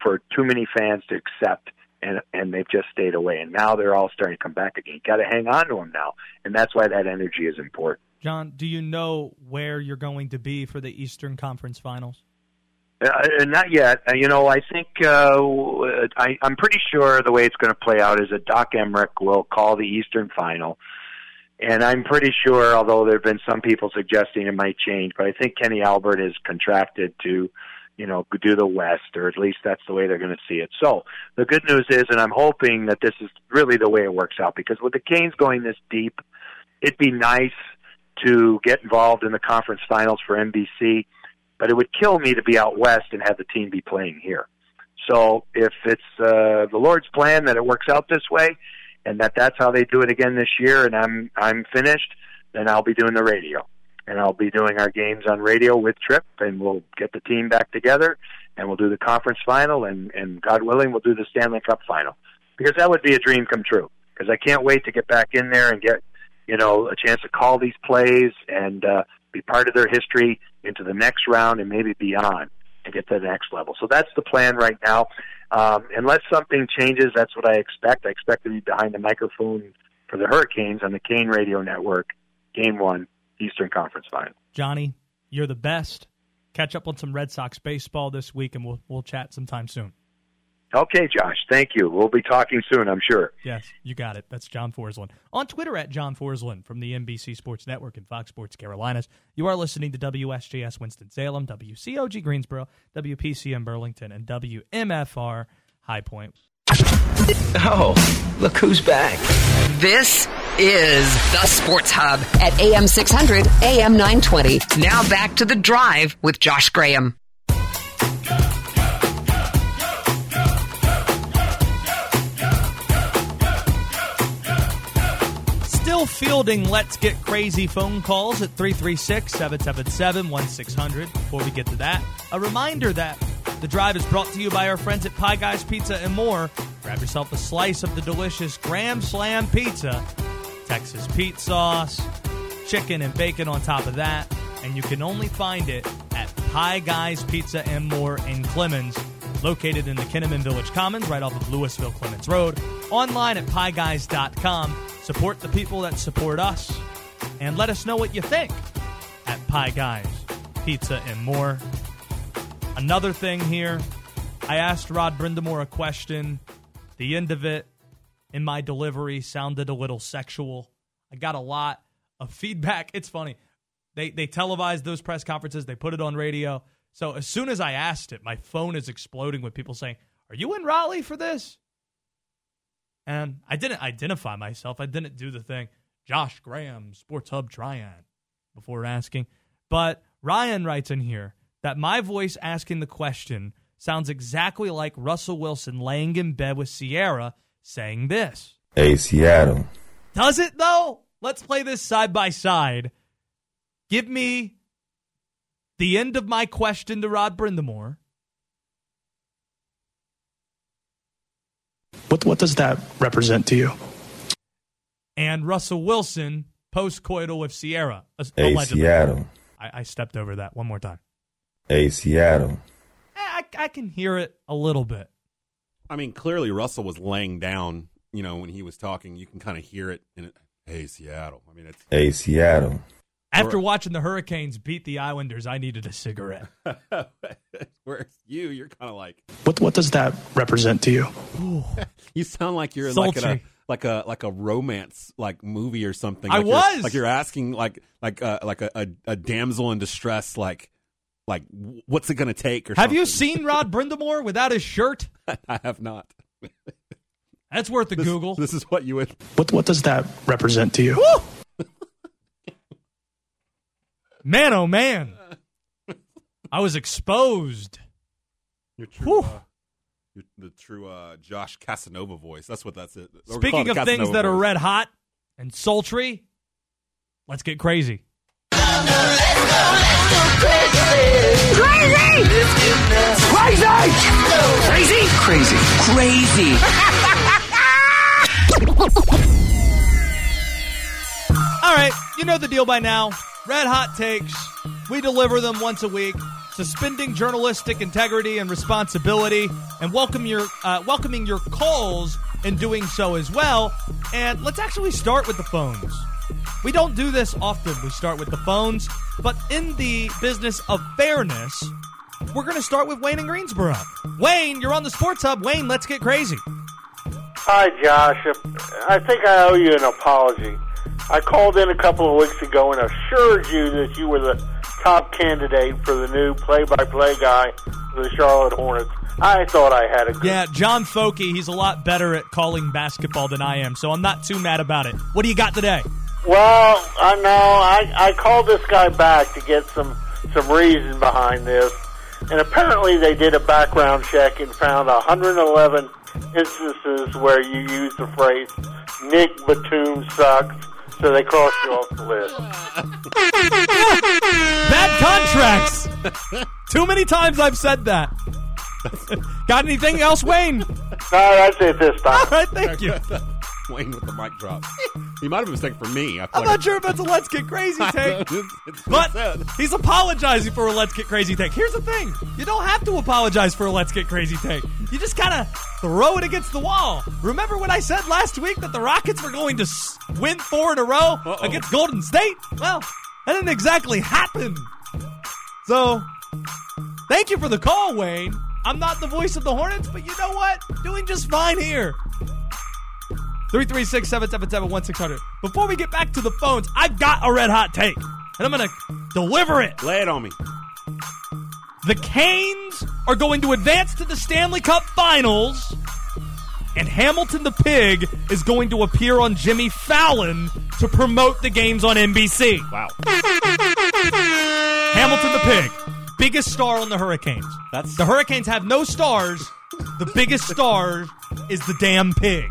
for too many fans to accept, and and they've just stayed away. And now they're all starting to come back again. Got to hang on to them now, and that's why that energy is important. John, do you know where you're going to be for the Eastern Conference Finals? Uh, not yet. Uh, you know, I think uh, I, I'm pretty sure the way it's going to play out is that Doc Emrick will call the Eastern Final and I'm pretty sure, although there have been some people suggesting it might change, but I think Kenny Albert is contracted to, you know, do the West, or at least that's the way they're going to see it. So the good news is, and I'm hoping that this is really the way it works out, because with the Canes going this deep, it'd be nice to get involved in the conference finals for NBC, but it would kill me to be out west and have the team be playing here. So if it's uh, the Lord's plan that it works out this way, and that that's how they do it again this year, and I'm I'm finished, then I'll be doing the radio, and I'll be doing our games on radio with Tripp, and we'll get the team back together, and we'll do the conference final, and and God willing, we'll do the Stanley Cup final, because that would be a dream come true. Because I can't wait to get back in there and get you know a chance to call these plays and uh, be part of their history into the next round and maybe beyond and get to the next level. So that's the plan right now. Um, unless something changes, that's what I expect. I expect to be behind the microphone for the Hurricanes on the Kane Radio Network, Game One, Eastern Conference Final. Johnny, you're the best. Catch up on some Red Sox baseball this week, and we'll we'll chat sometime soon. Okay, Josh. Thank you. We'll be talking soon, I'm sure. Yes, you got it. That's John Forslund. On Twitter at John Forslund from the NBC Sports Network and Fox Sports Carolinas. You are listening to WSJS Winston-Salem, WCOG Greensboro, WPCM Burlington, and WMFR High Point. Oh, look who's back. This is the Sports Hub at AM 600, AM 920. Now back to the drive with Josh Graham. Fielding Let's Get Crazy phone calls at 336 777 1600. Before we get to that, a reminder that the drive is brought to you by our friends at Pie Guys Pizza and more. Grab yourself a slice of the delicious Graham Slam Pizza, Texas Pete sauce, chicken and bacon on top of that, and you can only find it at Pie Guys Pizza and More in Clemmons, located in the Kinnamon Village Commons right off of Lewisville Clemmons Road. Online at pieguys.com Support the people that support us, and let us know what you think at Pie Guys Pizza and more. Another thing here, I asked Rod Brind'Amour a question. The end of it in my delivery sounded a little sexual. I got a lot of feedback. It's funny. They they televised those press conferences. They put it on radio. So as soon as I asked it, my phone is exploding with people saying, "Are you in Raleigh for this?" And I didn't identify myself. I didn't do the thing, Josh Graham, Sports Hub Triad, before asking. But Ryan writes in here that my voice asking the question sounds exactly like Russell Wilson laying in bed with Ciara saying this. Hey, Seattle. Does it though? Let's play this side by side. Give me the end of my question to Rod Brind'Amour. What what does that represent to you? And Russell Wilson post coital with Ciara. Hey, allegedly. Seattle. I, I stepped over that one more time. Hey, Seattle. I, I can hear it a little bit. I mean, clearly Russell was laying down. You know, when he was talking, you can kind of hear it. In it. Hey, Seattle. I mean, it's Hey, Seattle. After watching the Hurricanes beat the Islanders, I needed a cigarette. Whereas you, you're kind of like What what does that represent to you? you sound like you're in like a like a like a romance like movie or something. I Like you're- was. like you're asking like like uh, like a, a, a damsel in distress like like what's it gonna take or Have you seen Rod Brind'Amour without his shirt? I have not. That's worth a This- Google. This is what you would. What what does that represent to you? Man, oh man. I was exposed. Your true, uh, your, the true uh, Josh Casanova voice. That's what that's it. Or call Speaking it of things Casanova that are red hot and sultry, let's get crazy. crazy. Crazy! Crazy! Crazy! All right, you know the deal by now. Red hot takes. We deliver them once a week, suspending journalistic integrity and responsibility, and welcome your uh, welcoming your calls in doing so as well. And let's actually start with the phones. We don't do this often. We start with the phones, but in the business of fairness, we're going to start with Wayne in Greensboro. Wayne, you're on the Sports Hub. Wayne, let's get crazy. Hi, Josh. I think I owe you an apology. I called in a couple of weeks ago and assured you that you were the top candidate for the new play-by-play guy for the Charlotte Hornets. I thought I had a good. Yeah, John Folky, he's a lot better at calling basketball than I am, so I'm not too mad about it. What do you got today? Well, I know I I called this guy back to get some some reason behind this, and apparently they did a background check and found 111 instances where you used the phrase "Nic Batum sucks," so they crossed you off the list. Bad contracts. Too many times I've said that. got anything else, Wayne? No, that's it this time. All right, thank you. Wayne with the mic drop. He might have been mistaken for me. I I'm like- not sure if that's a let's get crazy take. But he's apologizing for a let's get crazy take. Here's the thing you don't have to apologize for a let's get crazy take. You just kind of throw it against the wall. Remember when I said last week that the Rockets were going to s- win four in a row against Golden State? Well, that didn't exactly happen. So, thank you for the call, Wayne. I'm not the voice of the Hornets, but you know what? Doing just fine here. 336 777 1600. Before we get back to the phones, I've got a red hot take, and I'm going to deliver it. Lay it on me. The Canes are going to advance to the Stanley Cup Finals, and Hamilton the Pig is going to appear on Jimmy Fallon to promote the games on NBC. Wow. Hamilton the Pig, biggest star on the Hurricanes. That's The Hurricanes have no stars. The biggest star is the damn pig.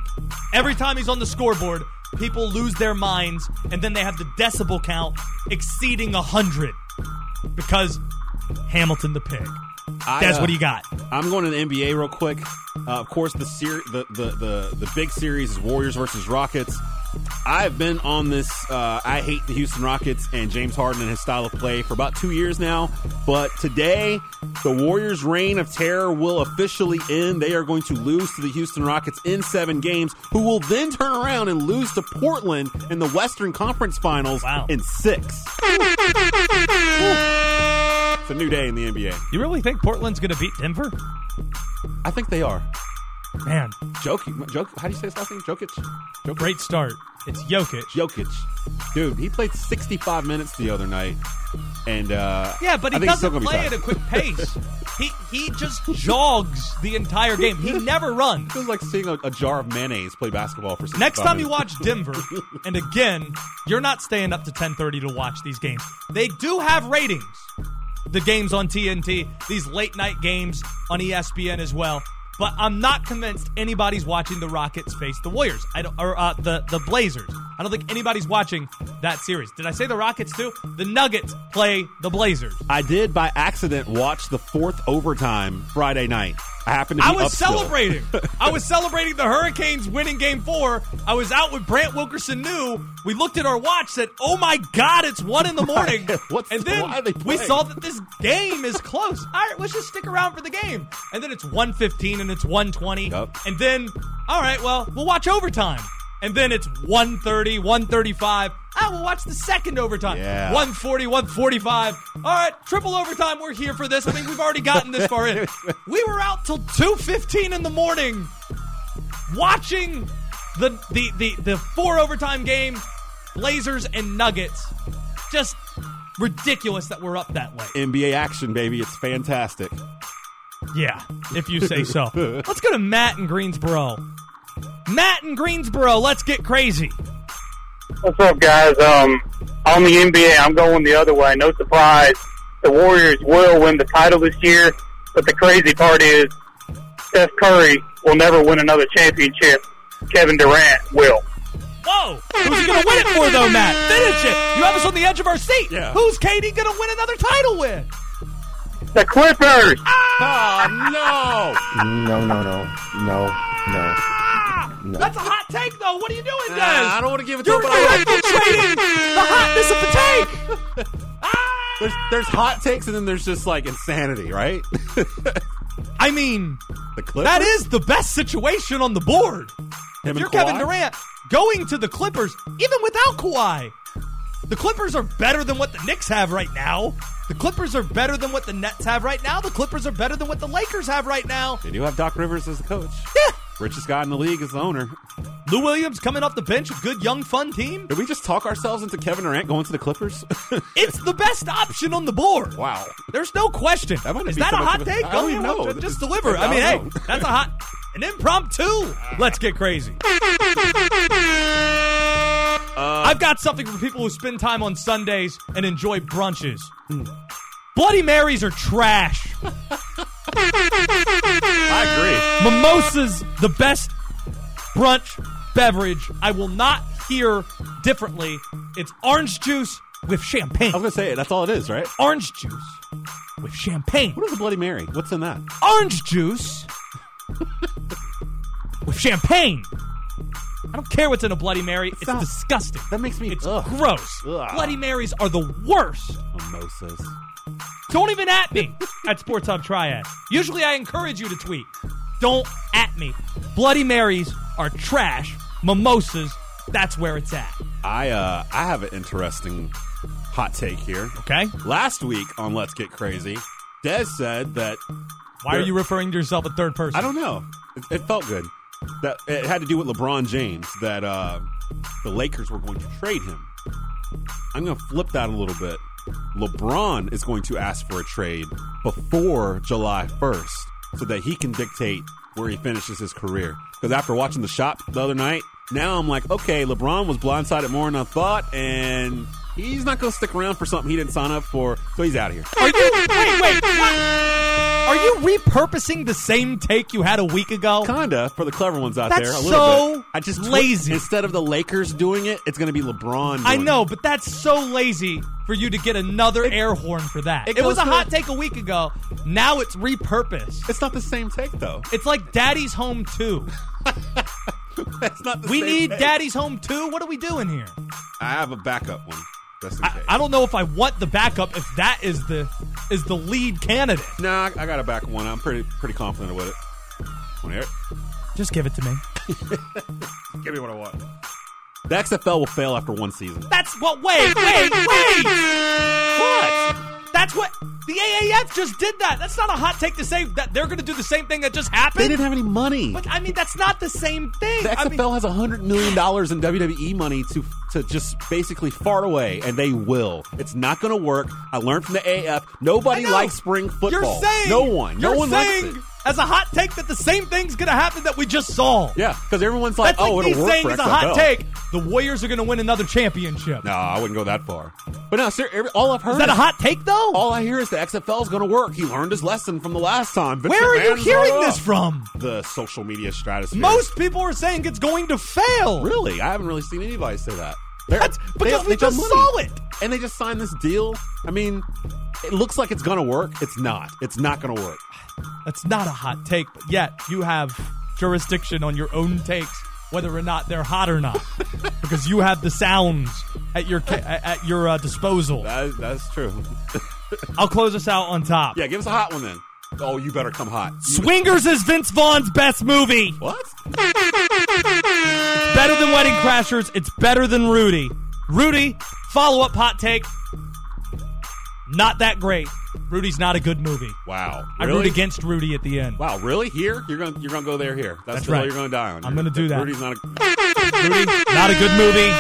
Every time he's on the scoreboard, people lose their minds, and then they have the decibel count exceeding 100 because Hamilton the Pig. I, That's uh, what do you got? I'm going to the NBA real quick. Uh, of course, the, ser- the the the the big series is Warriors versus Rockets. I've been on this. Uh, I hate the Houston Rockets and James Harden and his style of play for about two years now. But today, the Warriors' reign of terror will officially end. They are going to lose to the Houston Rockets in seven games, who will then turn around and lose to Portland in the Western Conference Finals in six. It's a new day in the NBA. You really think Portland's going to beat Denver? I think they are. Man, Jokic, Jok, how do you say his last name? Jokic? Jokic? great start. It's Jokic. Jokic. Dude, he played 65 minutes the other night. and uh, Yeah, but he doesn't play at a quick pace. he he just jogs the entire game. He never runs. Feels like seeing a, a jar of mayonnaise play basketball for 65 Next time you watch Denver, and again, you're not staying up to 10:30 to watch these games. They do have ratings. The games on TNT, these late night games on ESPN as well. But I'm not convinced anybody's watching the Rockets face the Warriors. I don't, or uh, the the Blazers. I don't think anybody's watching that series. Did I say the Rockets too? The Nuggets play the Blazers. I did by accident watch the fourth overtime Friday night. I happened to be I was celebrating. I was celebrating the Hurricanes winning game four. I was out with Brant Wilkerson New. We looked at our watch, said, Oh my God, it's one in the morning. What's and the- then why are they we saw that this game is close. All right, let's just stick around for the game. And then it's 115 and it's 120. And then, all right, well, we'll watch overtime. And then it's 130, 135. Ah, we'll watch the second overtime. Yeah. 140, 145. All right, triple overtime. We're here for this. I mean, we've already gotten this far in. We were out till 2.15 in the morning watching the, the, the, the four overtime game, Blazers and Nuggets. Just ridiculous that we're up that way. NBA action, baby. It's fantastic. Yeah, if you say so. let's go to Matt in Greensboro. Matt in Greensboro, let's get crazy. What's up, guys? Um, on the NBA, I'm going the other way. No surprise, the Warriors will win the title this year. But the crazy part is, Steph Curry will never win another championship. Kevin Durant will. Whoa! Who's he going to win it for, though, Matt? Finish it. You have us on the edge of our seat. Yeah. Who's KD going to win another title with? The Clippers. Oh, no. No, no, no, no, no. No. That's a hot take, though. What are you doing, Des? I don't want to give it to You're, him, but you're I the hotness of the take. Ah! There's, there's hot takes and then there's just like insanity, right? I mean, the Clippers. that is the best situation on the board. Him if you're Kevin Durant going to the Clippers, even without Kawhi, the Clippers are better than what the Knicks have right now. The Clippers are better than what the Nets have right now. The Clippers are better than what the Lakers have right now. They do have Doc Rivers as the coach. Yeah. Richest guy in the league is the owner. Lou Williams coming off the bench, a good young fun team. Did we just talk ourselves into Kevin Durant going to the Clippers? It's the best option on the board. wow. There's no question. That Is that a hot take? I don't even know. Just, This- deliver. I I mean, hey, know. that's a hot, an impromptu. Let's get crazy. Uh, I've got something for people who spend time on Sundays and enjoy brunches. Hmm. Bloody Marys are trash. I agree. Mimosa's the best brunch beverage. I will not hear differently. It's orange juice with champagne. I was gonna say that's all it is, right? Orange juice with champagne. What is a Bloody Mary? What's in that? Orange juice with champagne. I don't care what's in a Bloody Mary. It's not- disgusting. That makes me. It's ugh. gross. Ugh. Bloody Marys are the worst. Mimosas. Don't even at me at Sports Hub Triad. Usually I encourage you to tweet. Don't at me. Bloody Marys are trash. Mimosas, that's where it's at. I uh I have an interesting hot take here. Okay? Last week on Let's Get Crazy, Des said that Why are you referring to yourself a third person? I don't know. It, it felt good. That it had to do with LeBron James. That uh, the Lakers were going to trade him. I'm going to flip that a little bit. LeBron is going to ask for a trade before July 1st, so that he can dictate where he finishes his career. Because after watching the shop the other night, now I'm like, okay, LeBron was blindsided more than I thought, and he's not going to stick around for something he didn't sign up for, so he's out of here. Are you wait, wait, what? Are you repurposing the same take you had a week ago? Kinda for the clever ones out That's there. A little so bit. I just lazy. Instead of the Lakers doing it, it's going to be LeBron. Doing I know, it. but that's so lazy for you to get another air horn for that. it It, was a hot take a week ago. Now it's repurposed. It's not the same take though. It's like Daddy's Home 2. It's not the We need take. Daddy's Home 2? What are we doing here? I have a backup one. Just in I, case. I don't know if I want the backup if that is the is the lead candidate. Nah, I got a back one. I'm pretty pretty confident with it. Want to hear it? Just give it to me. Give me what I want. The XFL will fail after one season. That's what wait, wait, wait. What? That's what the AAF just did that. That's not a hot take to say that they're going to do the same thing that just happened. They didn't have any money. But I mean, that's not the same thing. The I XFL mean, has a hundred million dollars in WWE money to to just basically fart away, and they will. It's not going to work. I learned from the AF. Nobody likes spring football. You're saying no one. No one saying likes it. As a hot take that the same thing's going to happen that we just saw. Yeah, because everyone's like, That's "Oh, like it'll work saying for as a hot take the Warriors are going to win another championship. No, I wouldn't go that far. But no, sir, every, all I've heard Is that a hot take though? All I hear is the XFL is going to work. He learned his lesson from the last time. Vince Where are you hearing this from? The social media stratosphere. Most people are saying it's going to fail. Really, I haven't really seen anybody say that. That's because we got just saw it. and they just signed this deal. I mean, it looks like it's going to work. It's not. It's not going to work. That's not a hot take, but yet you have jurisdiction on your own takes, whether or not they're hot or not, because you have the sounds at your at your uh, disposal. That, that's true. I'll close us out on top. yeah, give us a hot one then. Oh, you better come hot. Swingers is Vince Vaughn's best movie. What? It's better than Wedding Crashers. It's better than Rudy. Rudy, follow up hot take. Not that great. Rudy's not a good movie. Wow. I Really? root against Rudy at the end. Wow, really? Here? You're going to you're going to go there here. That's, That's right. you're going to die on. I'm gonna do that. Rudy's not a Rudy, not a good movie.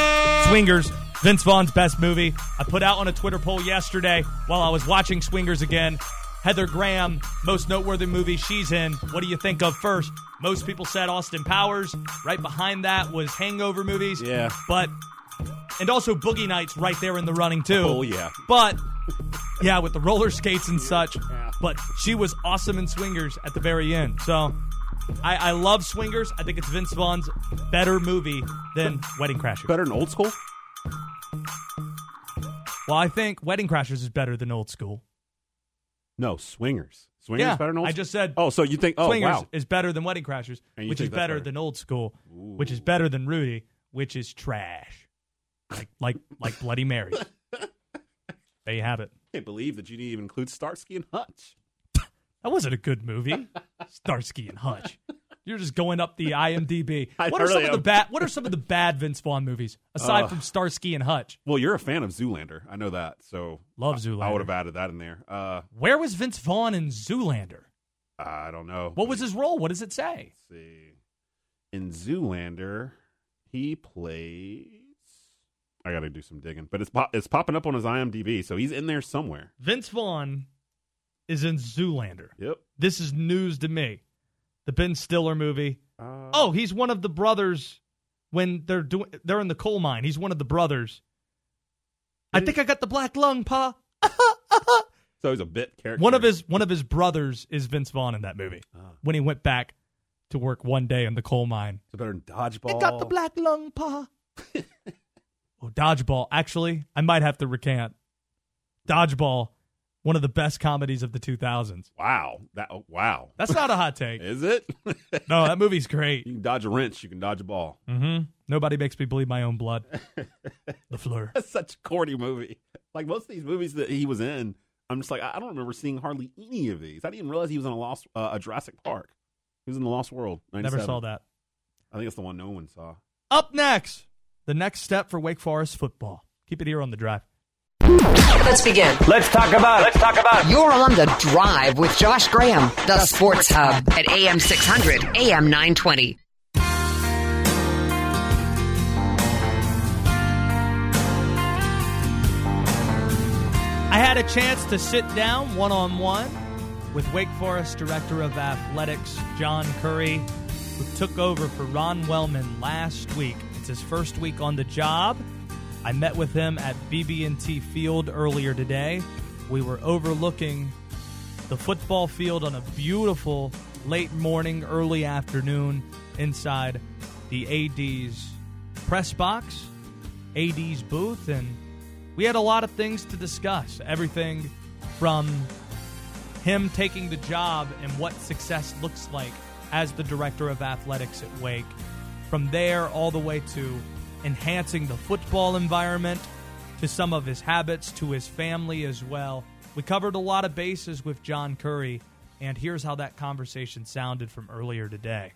Swingers, Vince Vaughn's best movie. I put out on a Twitter poll yesterday while I was watching Swingers again. Heather Graham, most noteworthy movie she's in. What do you think of first? Most people said Austin Powers. Right behind that was Hangover movies. Yeah. But and also Boogie Nights right there in the running too. Oh, yeah. But yeah, with the roller skates and such. But she was awesome in Swingers at the very end. So I, I love Swingers. I think it's Vince Vaughn's better movie than Wedding Crashers. better than old school. Well, I think Wedding Crashers is better than Old School. No, swingers. Swingers yeah, better than old I just said. Oh, so you think oh Swingers wow. is better than Wedding Crashers, And which is better better. than Old School, which is better than Rudy, which is trash, like like like Bloody Mary. there you have it. I can't believe that you didn't even include Starsky and Hutch. That wasn't a good movie. Starsky and Hutch. You're just going up the IMDb. What are some of the bad? What are some of the bad Vince Vaughn movies aside Uh, from Starsky and Hutch? Well, you're a fan of Zoolander. I know that. So Love I- Zoolander. I, would have added that in there. Uh, Where was Vince Vaughn in Zoolander? I don't know. What was his role? What does it say? Let's see. In Zoolander, he plays. I got to do some digging, but it's pop- it's popping up on his IMDb, so he's in there somewhere. Vince Vaughn is in Zoolander. Yep. This is news to me. The Ben Stiller movie. Uh, Oh, he's one of the brothers when they're doing they're in the coal mine. He's one of the brothers. I think I got the black lung, pa. so he's a bit character. One of his one of his brothers is Vince Vaughn in that movie. When he went back to work one day in the coal mine. So better than dodgeball. I got the black lung, pa. oh, dodgeball. Actually, I might have to recant. Dodgeball, one of the best comedies of the 2000s. Wow. That. Oh, wow. That's not a hot take. Is it? No, that movie's great. you can dodge a wrench. You can dodge a ball. Mm-hmm. Nobody makes me bleed my own blood. the Fleur. That's such a corny movie. Like most of these movies that he was in, I'm just like I I don't remember seeing hardly any of these. I didn't even realize he was in a Lost, uh, a Jurassic Park. He was in the Lost World. Never saw that. I think it's the one no one saw. Up next, the next step for Wake Forest football. Keep it here on the drive. Let's begin. Let's talk about it. Let's talk about it. You're on the drive with Josh Graham, the Sports Hub at AM 600, AM 920. I had a chance to sit down one on one with Wake Forest Director of Athletics John Currie, who took over for Ron Wellman last week. It's his first week on the job. I met with him at BB&T Field earlier today. We were overlooking the football field on a beautiful late morning, early afternoon inside the AD's press box, AD's booth, and we had a lot of things to discuss. Everything from him taking the job and what success looks like as the director of athletics at Wake. From there, all the way to enhancing the football environment, to some of his habits, to his family as well. We covered a lot of bases with John Currie, and here's how that conversation sounded from earlier today.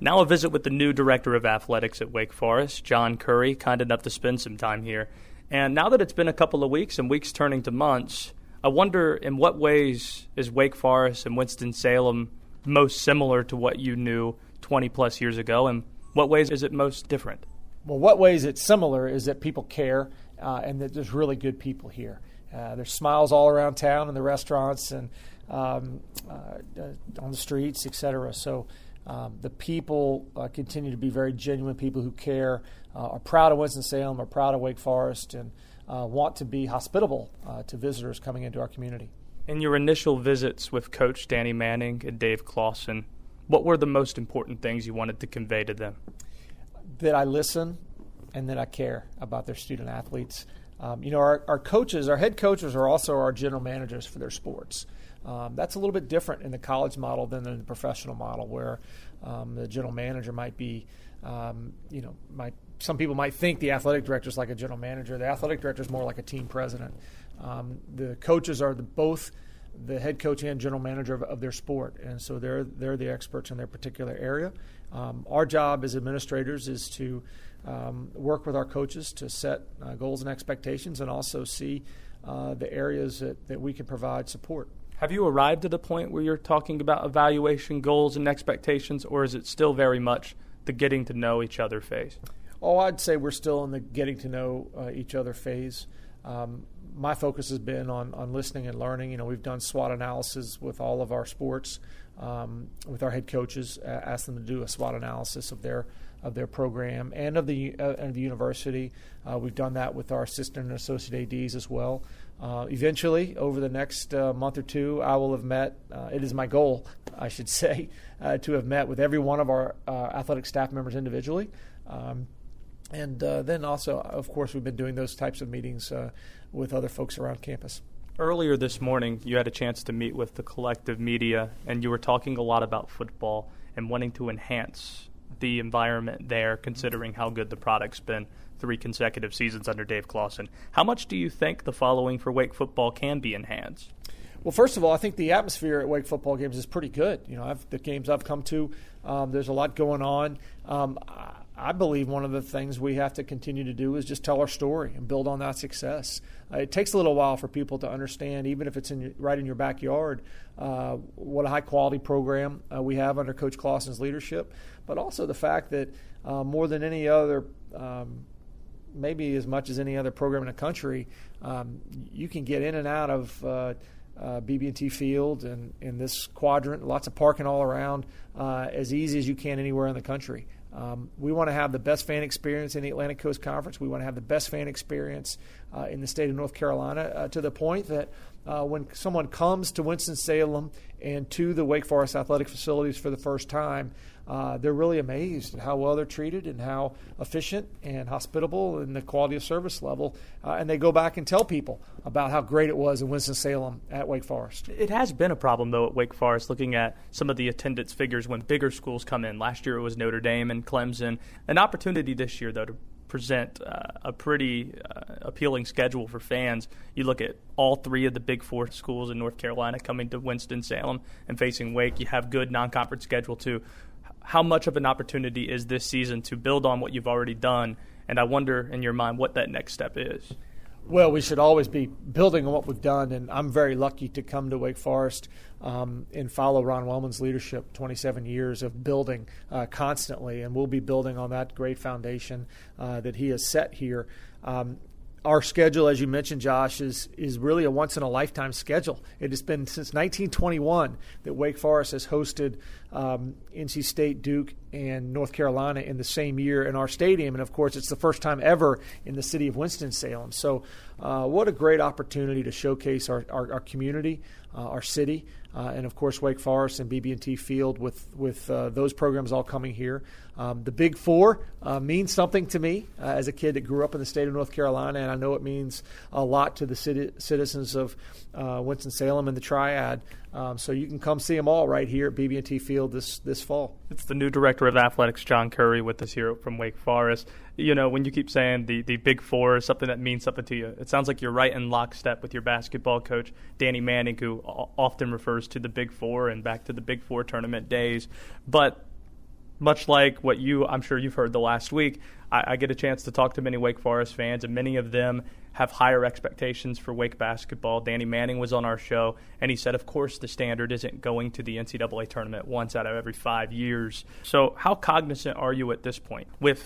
Now a visit with the new director of athletics at Wake Forest, John Currie, kind enough to spend some time here. And now that it's been a couple of weeks and weeks turning to months, I wonder in what ways is Wake Forest and Winston-Salem most similar to what you knew 20 plus years ago, and what ways is it most different? Well, what ways it's similar is that people care uh, and that there's really good people here. Uh, there's smiles all around town in the restaurants and um, uh, on the streets, etc. So um, the people uh, continue to be very genuine people who care, uh, are proud of Winston-Salem, are proud of Wake Forest, and uh, want to be hospitable to visitors coming into our community. In your initial visits with Coach Danny Manning and Dave Clawson, what were the most important things you wanted to convey to them? That I listen and that I care about their student athletes. Um, you know, our, our, coaches, our head coaches, are also our general managers for their sports. Um, that's a little bit different in the college model than in the professional model, where um, the general manager might be, um, you know, might some people might think the athletic director is like a general manager. The athletic director is more like a team president. Um, the coaches are the, both the head coach and general manager of, of, their sport, and so they're they're the experts in their particular area. Um, our job as administrators is to um, work with our coaches to set uh, goals and expectations, and also see uh, the areas that, that we can provide support. Have you arrived at the point where you're talking about evaluation, goals, and expectations, or is it still very much the getting to know each other phase? Oh, I'd say we're still in the getting to know uh, each other phase. Um, my focus has been on, on listening and learning. You know, we've done SWOT analysis with all of our sports, um, with our head coaches, uh, them to do a SWOT analysis of their of their program and of the uh, and the university. Uh, we've done that with our assistant and associate ads as well. Uh, eventually, over the next uh, month or two, I will have met. Uh, it is my goal, I should say, to have met with every one of our athletic staff members individually. Um, and then also, of course, we've been doing those types of meetings with other folks around campus. Earlier this morning, you had a chance to meet with the collective media, and you were talking a lot about football and wanting to enhance the environment there, considering how good the product's been three consecutive seasons under Dave Clawson. How much do you think the following for Wake football can be enhanced? Well, first of all, I think the atmosphere at Wake football games is pretty good. You know, I've, the games I've come to, um, there's a lot going on. Um, I believe one of the things we have to continue to do is just tell our story and build on that success. Uh, it takes a little while for people to understand, even if it's in right in your backyard, uh, what a high quality program uh, we have under Coach Clawson's leadership, but also the fact that uh, more than any other. Um, maybe as much as any other program in the country, um, you can get in and out of uh, uh, BB&T Field and in this quadrant, lots of parking all around, uh, as easy as you can anywhere in the country. Um, we want to have the best fan experience in the Atlantic Coast Conference. We want to have the best fan experience uh, in the state of North Carolina uh, to the point that uh, when someone comes to Winston-Salem and to the Wake Forest athletic facilities for the first time, uh, they're really amazed at how well they're treated and how efficient and hospitable and the quality of service level. Uh, and they go back and tell people about how great it was in Winston-Salem at Wake Forest. It has been a problem, though, at Wake Forest, looking at some of the attendance figures when bigger schools come in. Last year it was Notre Dame and Clemson. An opportunity this year, though, to present uh, a pretty uh, appealing schedule for fans. You look at all three of the big four schools in North Carolina coming to Winston-Salem and facing Wake. You have good non-conference schedule too how much of an opportunity is this season to build on what you've already done? And I wonder in your mind what that next step is. Well, we should always be building on what we've done, and I'm very lucky to come to Wake Forest um, and follow Ron Wellman's leadership. 27 years of building uh, constantly, and we'll be building on that great foundation uh, that he has set here. Um, our schedule, as you mentioned, Josh, is is really a once in a lifetime schedule. It has been since 1921 that Wake Forest has hosted um, NC State, Duke, and North Carolina in the same year in our stadium, and of course, it's the first time ever in the city of Winston Salem. So, uh, what a great opportunity to showcase our our, our community, uh, our city, uh, and of course Wake Forest and BB&T Field with with uh, those programs all coming here. Um, the Big Four uh, means something to me uh, as a kid that grew up in the state of North Carolina, and I know it means a lot to the city, citizens of uh, Winston Salem and the Triad. Um, so you can come see them all right here at BB&T Field this this fall. It's the new director of athletics, John Currie, with us here from Wake Forest. You know, when you keep saying the the Big Four is something that means something to you, it sounds like you're right in lockstep with your basketball coach, Danny Manning, who often refers to the Big Four and back to the Big Four tournament days. But much like what you, I'm sure you've heard the last week, I, I, get a chance to talk to many Wake Forest fans, and many of them have higher expectations for Wake basketball. Danny Manning was on our show, and he said, of course, the standard isn't going to the NCAA tournament once out of every five years. So, how cognizant are you at this point with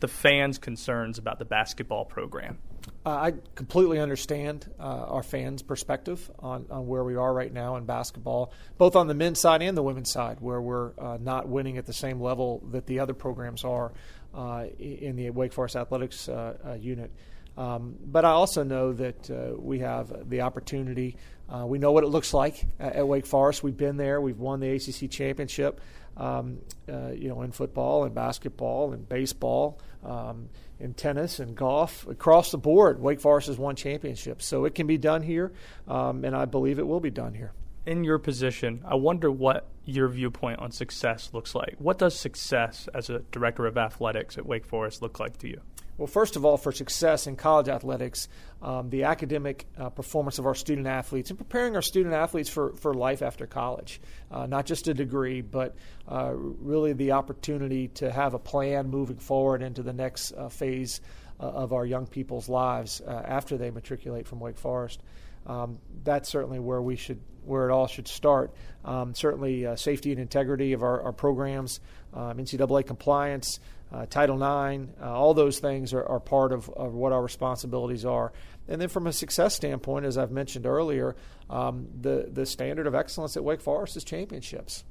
the fans' concerns about the basketball program? Uh, I completely understand uh, our fans' perspective on, on where we are right now in basketball, both on the men's side and the women's side, where we're uh, not winning at the same level that the other programs are uh, in the Wake Forest athletics uh, uh, unit. Um, but I also know that we have the opportunity. we know what it looks like at, at, Wake Forest. We've been there. We've won the ACC championship. Um, you know, in football and basketball and baseball. Um, in tennis and golf across the board. Wake Forest has won championships, so it can be done here, um, and I believe it will be done here. In your position, I wonder what your viewpoint on success looks like. What does success as a director of athletics at Wake Forest look like to you? Well, first of all, for success in college athletics, um, the academic uh, performance of our student athletes and preparing our student athletes for, for life after college, uh, not just a degree, but uh, really the opportunity to have a plan moving forward into the next uh, phase uh, of our young people's lives uh, after they matriculate from Wake Forest. Um, that's certainly where we should, where it all should start. Um, certainly, safety and integrity of our, our programs, um, NCAA compliance uh, Title IX, uh, all those things are, are part of, of, what our responsibilities are. And then from a success standpoint, as I've mentioned earlier, um, the, the standard of excellence at Wake Forest is championships.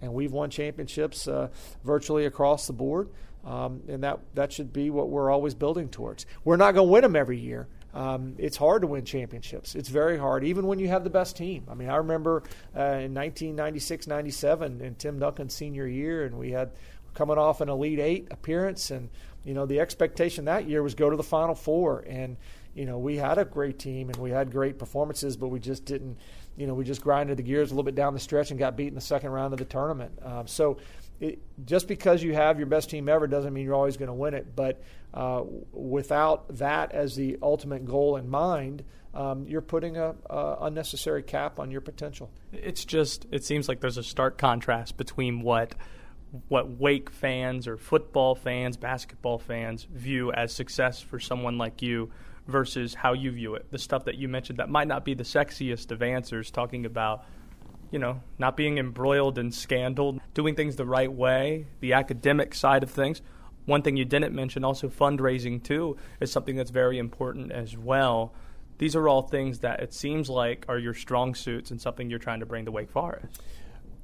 And we've won championships uh, virtually across the board. Um, and that, that should be what we're always building towards. We're not going to win them every year. Um, it's hard to win championships. It's very hard, even when you have the best team. I mean, I remember uh, in 1996 97, in Tim Duncan's senior year, and we had coming off an Elite Eight appearance, and you know the expectation that year was go to the Final Four, and you know we had a great team and we had great performances, but we just didn't, you know, we just grinded the gears a little bit down the stretch and got beat in the second round of the tournament. Um, so. It, just because you have your best team ever doesn't mean you're always going to win it. But uh, without that as the ultimate goal in mind, um, you're putting a, a, unnecessary cap on your potential. It's just it seems like there's a stark contrast between what what Wake fans or football fans, basketball fans view as success for someone like you versus how you view it. The stuff that you mentioned that might not be the sexiest of answers, talking about, you know, not being embroiled in scandal, doing things the right way, the academic side of things. One thing you didn't mention, also fundraising too, is something that's very important as well. These are all things that it seems like are your strong suits and something you're trying to bring to Wake Forest.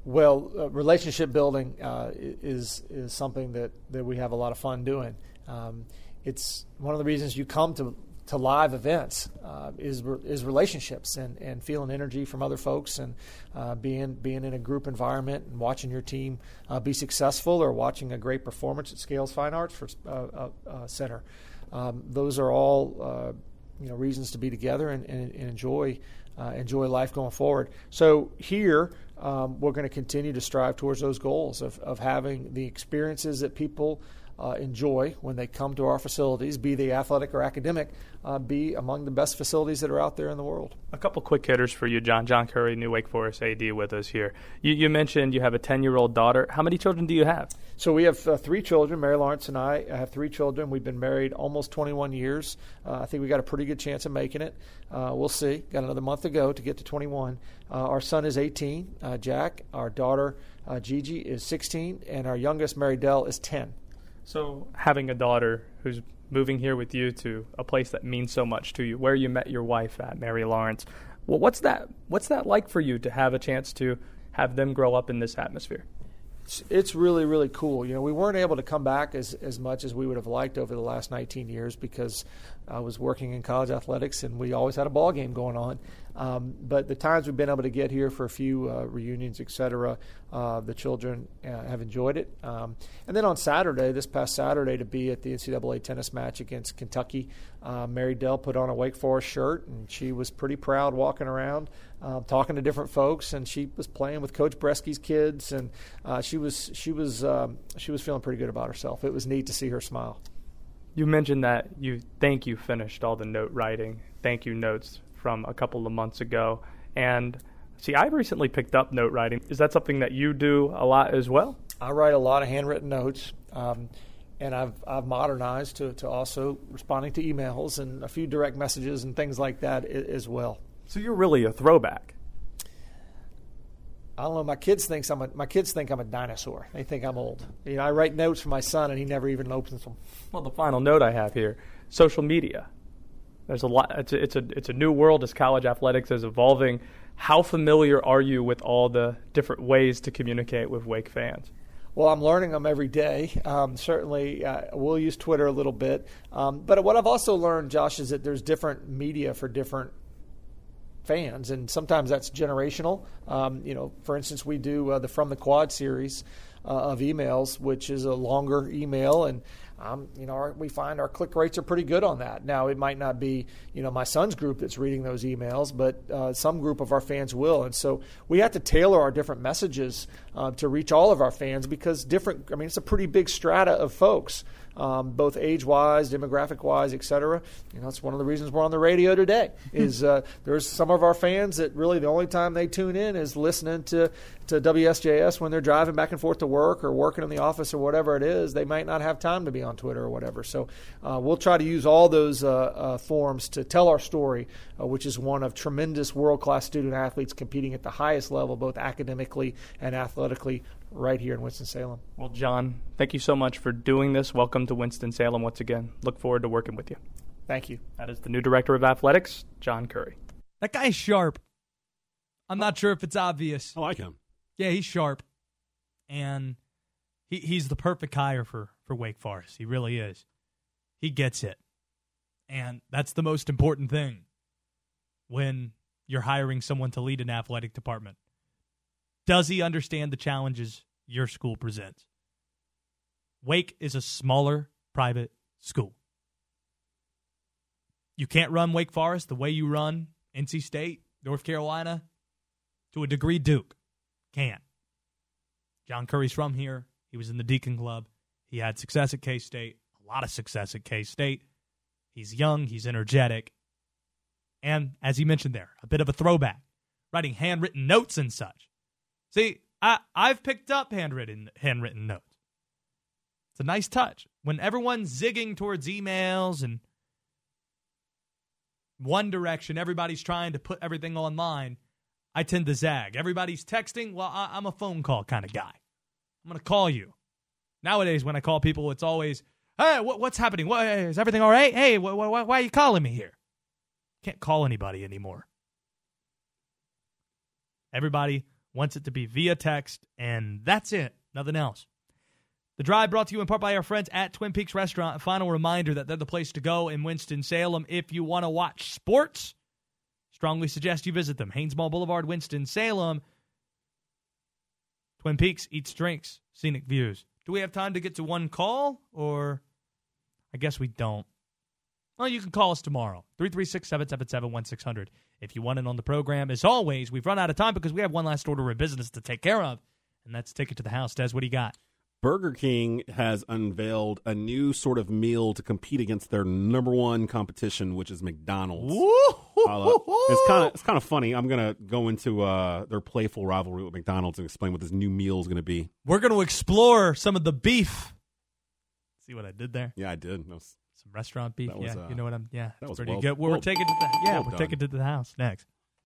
Well, uh, relationship building uh, is is something that, that we have a lot of fun doing. Um, it's one of the reasons you come to to live events uh, is is relationships and, and feeling energy from other folks and uh, being being in a group environment and watching your team uh, be successful or watching a great performance at Scales Fine Arts for, uh, Center. Um, those are all you know reasons to be together and, and, and enjoy enjoy life going forward. So here um, we're going to continue to strive towards those goals of, of having the experiences that people uh, enjoy when they come to our facilities, be they athletic or academic, uh, be among the best facilities that are out there in the world. A couple quick hitters for you, John. John Currie, New Wake Forest AD, with us here. You, you mentioned you have a 10 year old daughter. How many children do you have? So we have uh, three children. Mary Lawrence and I have three children. We've been married almost 21 years. Uh, I think we got a pretty good chance of making it. Uh, we'll see. Got another month to go to get to 21. Uh, our son is 18, Jack. Our daughter, Gigi, is 16. And our youngest, Mary Dell, is 10. So, having a daughter who's moving here with you to a place that means so much to you, where you met your wife at, Mary Lawrence, well, what's that? What's that like for you to have a chance to have them grow up in this atmosphere? It's, it's really really cool. You know, we weren't able to come back as as much as we would have liked over the last 19 years because I was working in college athletics and we always had a ball game going on. Um, but the times we've been able to get here for a few uh, reunions, et cetera, uh, the children uh, have enjoyed it. Um, and then on Saturday, this past Saturday, to be at the NCAA tennis match against Kentucky, uh, Mary Dell put on a Wake Forest shirt, and she was pretty proud walking around, uh, talking to different folks, and she was playing with Coach Bresky's kids, and uh, she was she was um, she was feeling pretty good about herself. It was neat to see her smile. You mentioned that you think you finished all the note writing, thank you notes from a couple of months ago. And see, I've recently picked up note writing. Is that something that you do a lot as well? I write a lot of handwritten notes. Um, and I've I've modernized to, to also responding to emails and a few direct messages and things like that as well. So you're really a throwback. I don't know. My kids thinks I'm a, my kids think I'm a dinosaur. They think I'm old. You know, I write notes for my son, and he never even opens them. Well, the final note I have here: social media. There's a lot. It's a, it's a it's a new world as college athletics is evolving. How familiar are you with all the different ways to communicate with Wake fans? Well, I'm learning them every day. Um, certainly, uh, we'll use Twitter a little bit. Um, but what I've also learned, Josh, is that there's different media for different fans, and sometimes that's generational. Um, you know, for instance, we do uh, the From the Quad series uh, of emails, which is a longer email, and um, you know, our, we find our click rates are pretty good on that. Now, it might not be, you know, my son's group that's reading those emails, but uh, some group of our fans will. And so we have to tailor our different messages uh, to reach all of our fans because different, I mean, it's a pretty big strata of folks um, both age-wise, demographic-wise, et cetera. You know, that's one of the reasons we're on the radio today. is uh, there's some of our fans that really the only time they tune in is listening to to WSJS when they're driving back and forth to work or working in the office or whatever it is. They might not have time to be on Twitter or whatever. So uh, we'll try to use all those uh, uh forms to tell our story, uh, which is one of tremendous world-class student athletes competing at the highest level, both academically and athletically right here in Winston-Salem. Well, John, thank you so much for doing this. Welcome to Winston-Salem once again. Look forward to working with you. Thank you. That is the new director of athletics, John Currie. That guy's sharp. I'm not sure if it's obvious. I like him. Yeah, he's sharp. And he, he's the perfect hire for, for Wake Forest. He really is. He gets it. And that's the most important thing when you're hiring someone to lead an athletic department. Does he understand the challenges your school presents? Wake is a smaller private school. You can't run Wake Forest the way you run NC State, North Carolina, to a degree, Duke. Can't. John Currie's from here. He was in the Deacon Club. He had success at K State, a lot of success at K State. He's young, he's energetic. And as he mentioned there, a bit of a throwback, writing handwritten notes and such. See, I I've picked up handwritten handwritten notes. It's a nice touch when everyone's zigging towards emails and one direction. Everybody's trying to put everything online. I tend to zag. Everybody's texting. Well, I, am a phone call kind of guy. I'm going to call you. Nowadays, when I call people, it's always, "Hey, what, what's happening? What, is everything all right? Hey, wh- wh- why are you calling me here?" Can't call anybody anymore. Everybody wants it to be via text, and that's it. Nothing else. The drive brought to you in part by our friends at Twin Peaks Restaurant. A final reminder that they're the place to go in Winston-Salem if you want to watch sports. Strongly suggest you visit them. Hanes Mall Boulevard, Winston-Salem. Twin Peaks eats drinks, scenic views. Do we have time to get to one call, or I guess we don't? Well, you can call us tomorrow, 336 777 1600 if you want it on the program. As always, we've run out of time because we have one last order of business to take care of, and that's take it to the house. Des, what do you got? Burger King has unveiled a new sort of meal to compete against their number one competition, which is McDonald's. Uh, it's kind of it's kind of funny. I'm gonna go into uh, their playful rivalry with McDonald's and explain what this new meal is going to be. We're going to explore some of the beef. See what I did there? Yeah, I did. Was, some restaurant beef. Was, yeah, uh, you know what I'm. Yeah, that was pretty well, good. Well, well, we're taking to the, yeah, well we're done. taking to the house next.